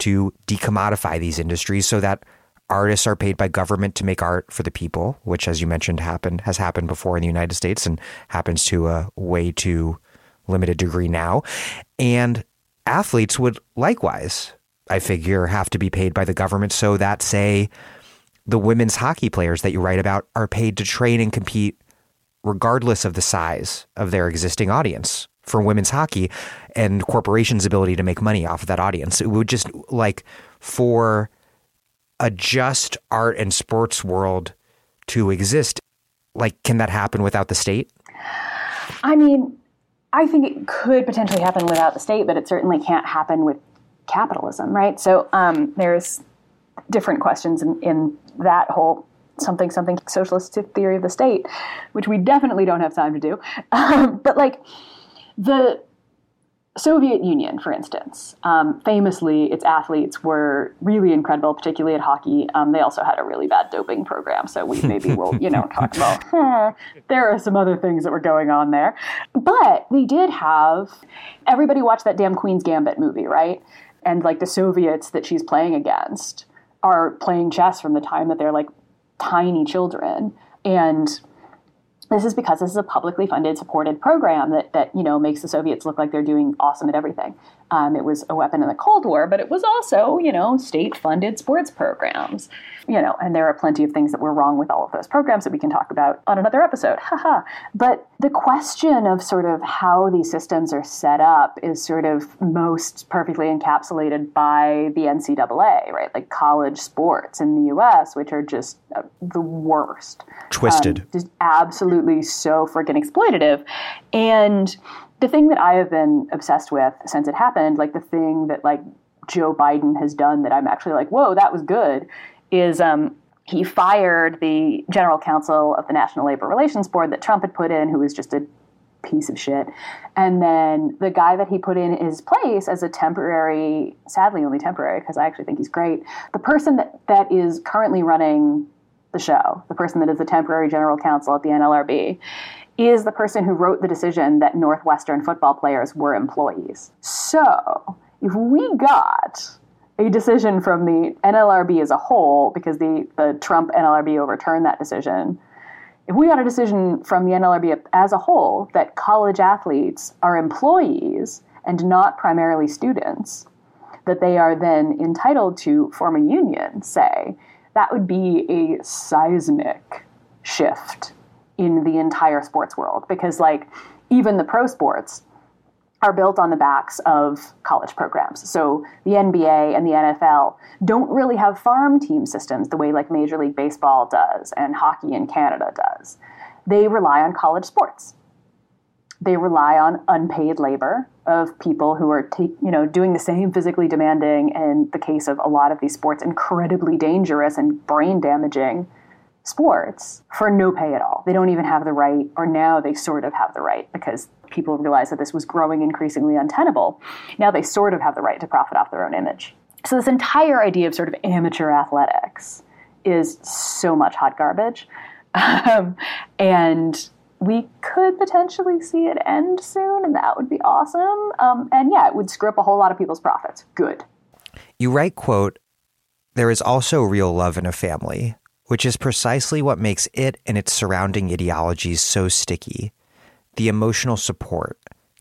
to decommodify these industries so that artists are paid by government to make art for the people, which, as you mentioned, happened has happened before in the United States and happens to a way too limited degree now. And athletes would likewise, I figure, have to be paid by the government so that, say, the women's hockey players that you write about are paid to train and compete regardless of the size of their existing audience for women's hockey and corporations' ability to make money off of that audience. It would just like for a just art and sports world to exist, like, can that happen without the state? I mean, I think it could potentially happen without the state, but it certainly can't happen with capitalism, right? So um, there's different questions in, in that whole something something socialist theory of the state, which we definitely don't have time to do. [LAUGHS] Um, but like the Soviet Union, for instance, um, famously, its athletes were really incredible, particularly at hockey. Um, they also had a really bad doping program, so we maybe [LAUGHS] will, you know, talk about. Hmm, [LAUGHS] there are some other things that were going on there, but they did have. Everybody watched that damn Queen's Gambit movie, right? And like the Soviets that she's playing against are playing chess from the time that they're like tiny children, and this is because this is a publicly funded, supported program that, that you know makes the Soviets look like they're doing awesome at everything. Um, it was a weapon in the Cold War, but it was also, you know, state funded sports programs. You know, and there are plenty of things that were wrong with all of those programs that we can talk about on another episode. [LAUGHS] Haha. but the question of sort of how these systems are set up is sort of most perfectly encapsulated by the NCAA, right? Like college sports in the US, which are just uh, the worst. Twisted. Um, just absolutely so freaking exploitative. And the thing that I have been obsessed with since it happened, like the thing that like Joe Biden has done that I'm actually like, whoa, that was good, is um, he fired the general counsel of the National Labor Relations Board that Trump had put in, who was just a piece of shit. And then the guy that he put in his place as a temporary, sadly only temporary, because I actually think he's great, the person that, that is currently running the show, the person that is the temporary general counsel at the NLRB, is the person who wrote the decision that Northwestern football players were employees. So, if we got a decision from the NLRB as a whole, because the, the Trump NLRB overturned that decision, if we got a decision from the NLRB as a whole that college athletes are employees and not primarily students, that they are then entitled to form a union, say, that would be a seismic shift in the entire sports world. Because like even the pro sports are built on the backs of college programs. So the NBA and the NFL don't really have farm team systems the way like Major League Baseball does and hockey in Canada does. They rely on college sports. They rely on unpaid labor of people who are you know doing the same physically demanding in the case of a lot of these sports incredibly dangerous and brain damaging sports for no pay at all. They don't even have the right, or now they sort of have the right because people realized that this was growing increasingly untenable. Now they sort of have the right to profit off their own image. So, this entire idea of sort of amateur athletics is so much hot garbage. [LAUGHS] Um, and we could potentially see it end soon, and that would be awesome. Um, and yeah, it would screw up a whole lot of people's profits. Good. You write, quote, there is also real love in a family, which is precisely what makes it and its surrounding ideologies so sticky. The emotional support,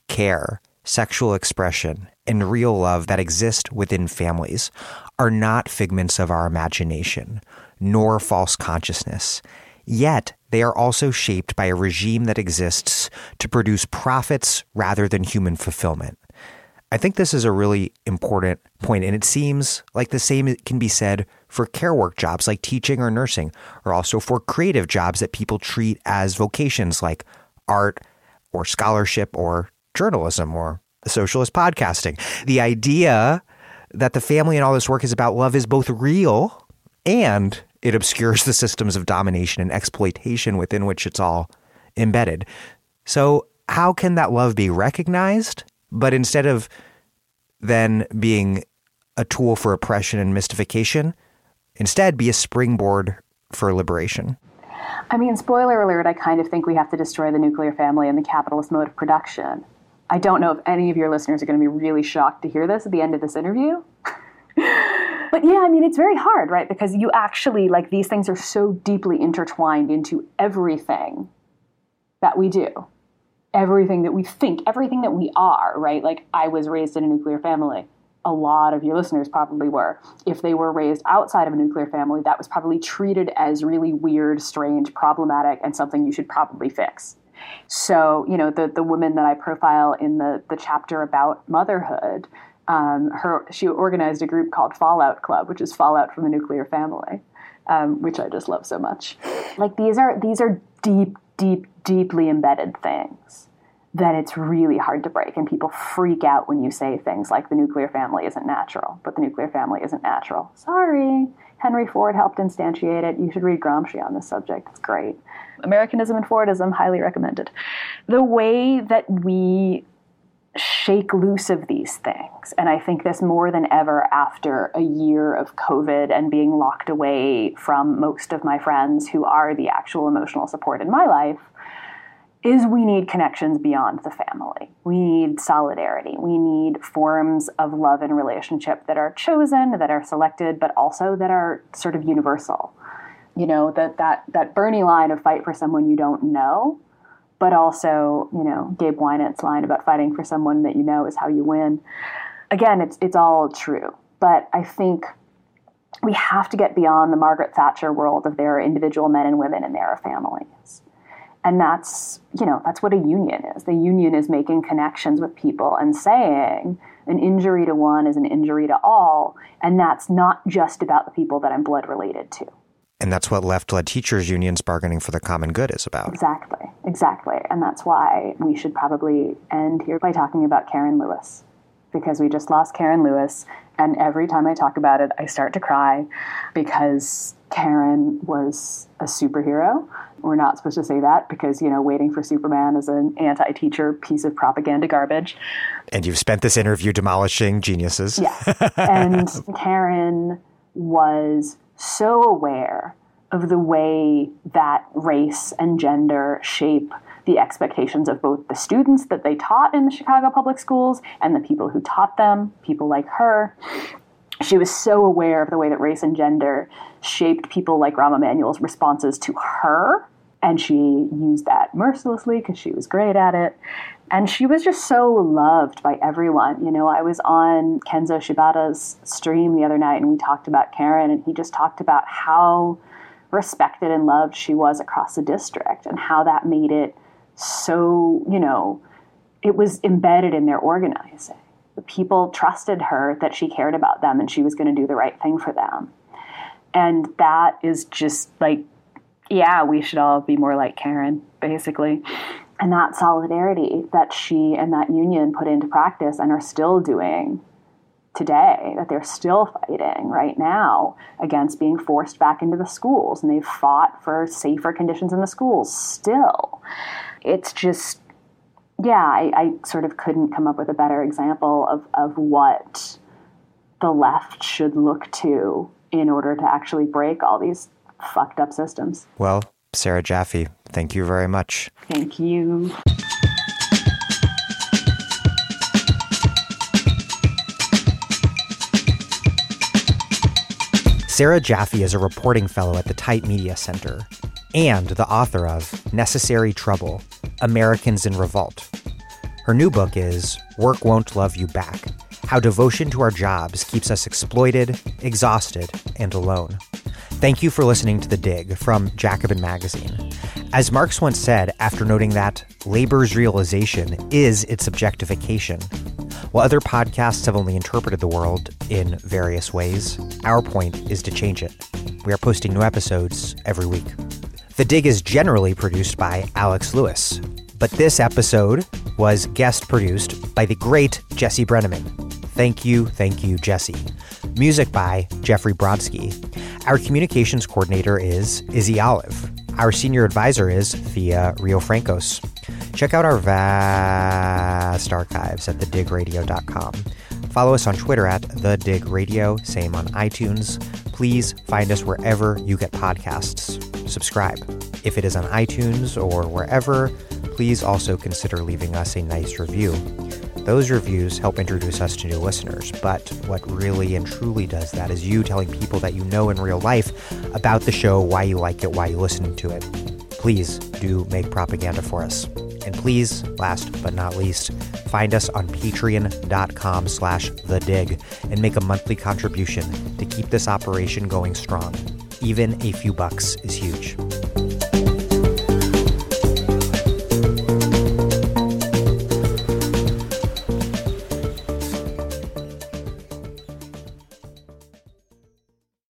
care, sexual expression, and real love that exist within families are not figments of our imagination, nor false consciousness. Yet, they are also shaped by a regime that exists to produce profits rather than human fulfillment. I think this is a really important point, and it seems like the same can be said for care work jobs like teaching or nursing, or also for creative jobs that people treat as vocations like art or scholarship or journalism or socialist podcasting. The idea that the family and all this work is about love is both real and it obscures [LAUGHS] the systems of domination and exploitation within which it's all embedded. So, how can that love be recognized? But instead of then being a tool for oppression and mystification, instead be a springboard for liberation. I mean, spoiler alert, I kind of think we have to destroy the nuclear family and the capitalist mode of production. I don't know if any of your listeners are going to be really shocked to hear this at the end of this interview. [LAUGHS] but yeah, I mean, it's very hard, right? Because you actually, like, these things are so deeply intertwined into everything that we do, everything that we think, everything that we are, right? Like, I was raised in a nuclear family. A lot of your listeners probably were. If they were raised outside of a nuclear family, that was probably treated as really weird, strange, problematic, and something you should probably fix. So, you know, the the woman that I profile in the the chapter about motherhood, um, her she organized a group called Fallout Club, which is fallout from the nuclear family, um, which I just love so much. Like these are these are deep, deep, deeply embedded things that it's really hard to break, and people freak out when you say things like the nuclear family isn't natural, but the nuclear family isn't natural. Sorry, Henry Ford helped instantiate it. You should read Gramsci on this subject. It's great. Americanism and Fordism, highly recommended. The way that we shake loose of these things, and I think this more than ever after a year of COVID and being locked away from most of my friends who are the actual emotional support in my life, is we need connections beyond the family. We need solidarity. We need forms of love and relationship that are chosen, that are selected, but also that are sort of universal you know that that that Bernie line of fight for someone you don't know, but also you know Gabe Winant's line about fighting for someone that you know is how you win. again, it's it's all true, but I think we have to get beyond the Margaret Thatcher world of there are individual men and women and there are families. And that's, you know, that's what a union is. The union is making connections with people and saying an injury to one is an injury to all. And that's not just about the people that I'm blood related to. And that's what left led teachers' unions bargaining for the common good is about. Exactly, exactly. And that's why we should probably end here by talking about Karen Lewis. Because we just lost Karen Lewis. And every time I talk about it, I start to cry because Karen was a superhero. We're not supposed to say that because, you know, waiting for Superman is an anti teacher piece of propaganda garbage. And you've spent this interview demolishing geniuses. Yes. [LAUGHS] and Karen was so aware of the way that race and gender shape the expectations of both the students that they taught in the Chicago public schools and the people who taught them, people like her. She was so aware of the way that race and gender shaped people like Rahm Emanuel's responses to her. And she used that mercilessly because she was great at it. And she was just so loved by everyone. You know, I was on Kenzo Shibata's stream the other night and we talked about Karen, and he just talked about how respected and loved she was across the district and how that made it so, you know, it was embedded in their organizing. The people trusted her that she cared about them and she was going to do the right thing for them. And that is just like, yeah, we should all be more like Karen, basically. And that solidarity that she and that union put into practice and are still doing today, that they're still fighting right now against being forced back into the schools. And they've fought for safer conditions in the schools still it's just yeah, I, I, sort of couldn't come up with a better example of, of what the left should look to in order to actually break all these fucked up systems. Well, Sarah Jaffe, thank you very much. Thank you. Sarah Jaffe is a reporting fellow at the Type Media Center and the author of Necessary Trouble Americans in Revolt. Her new book is Work Won't Love You Back How Devotion to Our Jobs Keeps Us Exploited, Exhausted, and Alone. Thank you for listening to The Dig from Jacobin Magazine. As Marx once said after noting that labor's realization is its objectification, while other podcasts have only interpreted the world in various ways, our point is to change it. We are posting new episodes every week. The Dig is generally produced by Alex Lewis, but this episode was guest produced by the great Jesse Brenneman. Thank you, thank you, Jesse. Music by Jeffrey Brodsky. Our communications coordinator is Izzy Olive. Our senior advisor is Thea Riofrancos. Check out our vast archives at thedigradio.com. Follow us on Twitter at The Dig Radio, same on iTunes. Please find us wherever you get podcasts. Subscribe. If it is on iTunes or wherever, please also consider leaving us a nice review. Those reviews help introduce us to new listeners, but what really and truly does that is you telling people that you know in real life about the show, why you like it, why you're listening to it. Please do make propaganda for us. And please, last but not least, find us on patreon.com slash the dig and make a monthly contribution to keep this operation going strong. Even a few bucks is huge.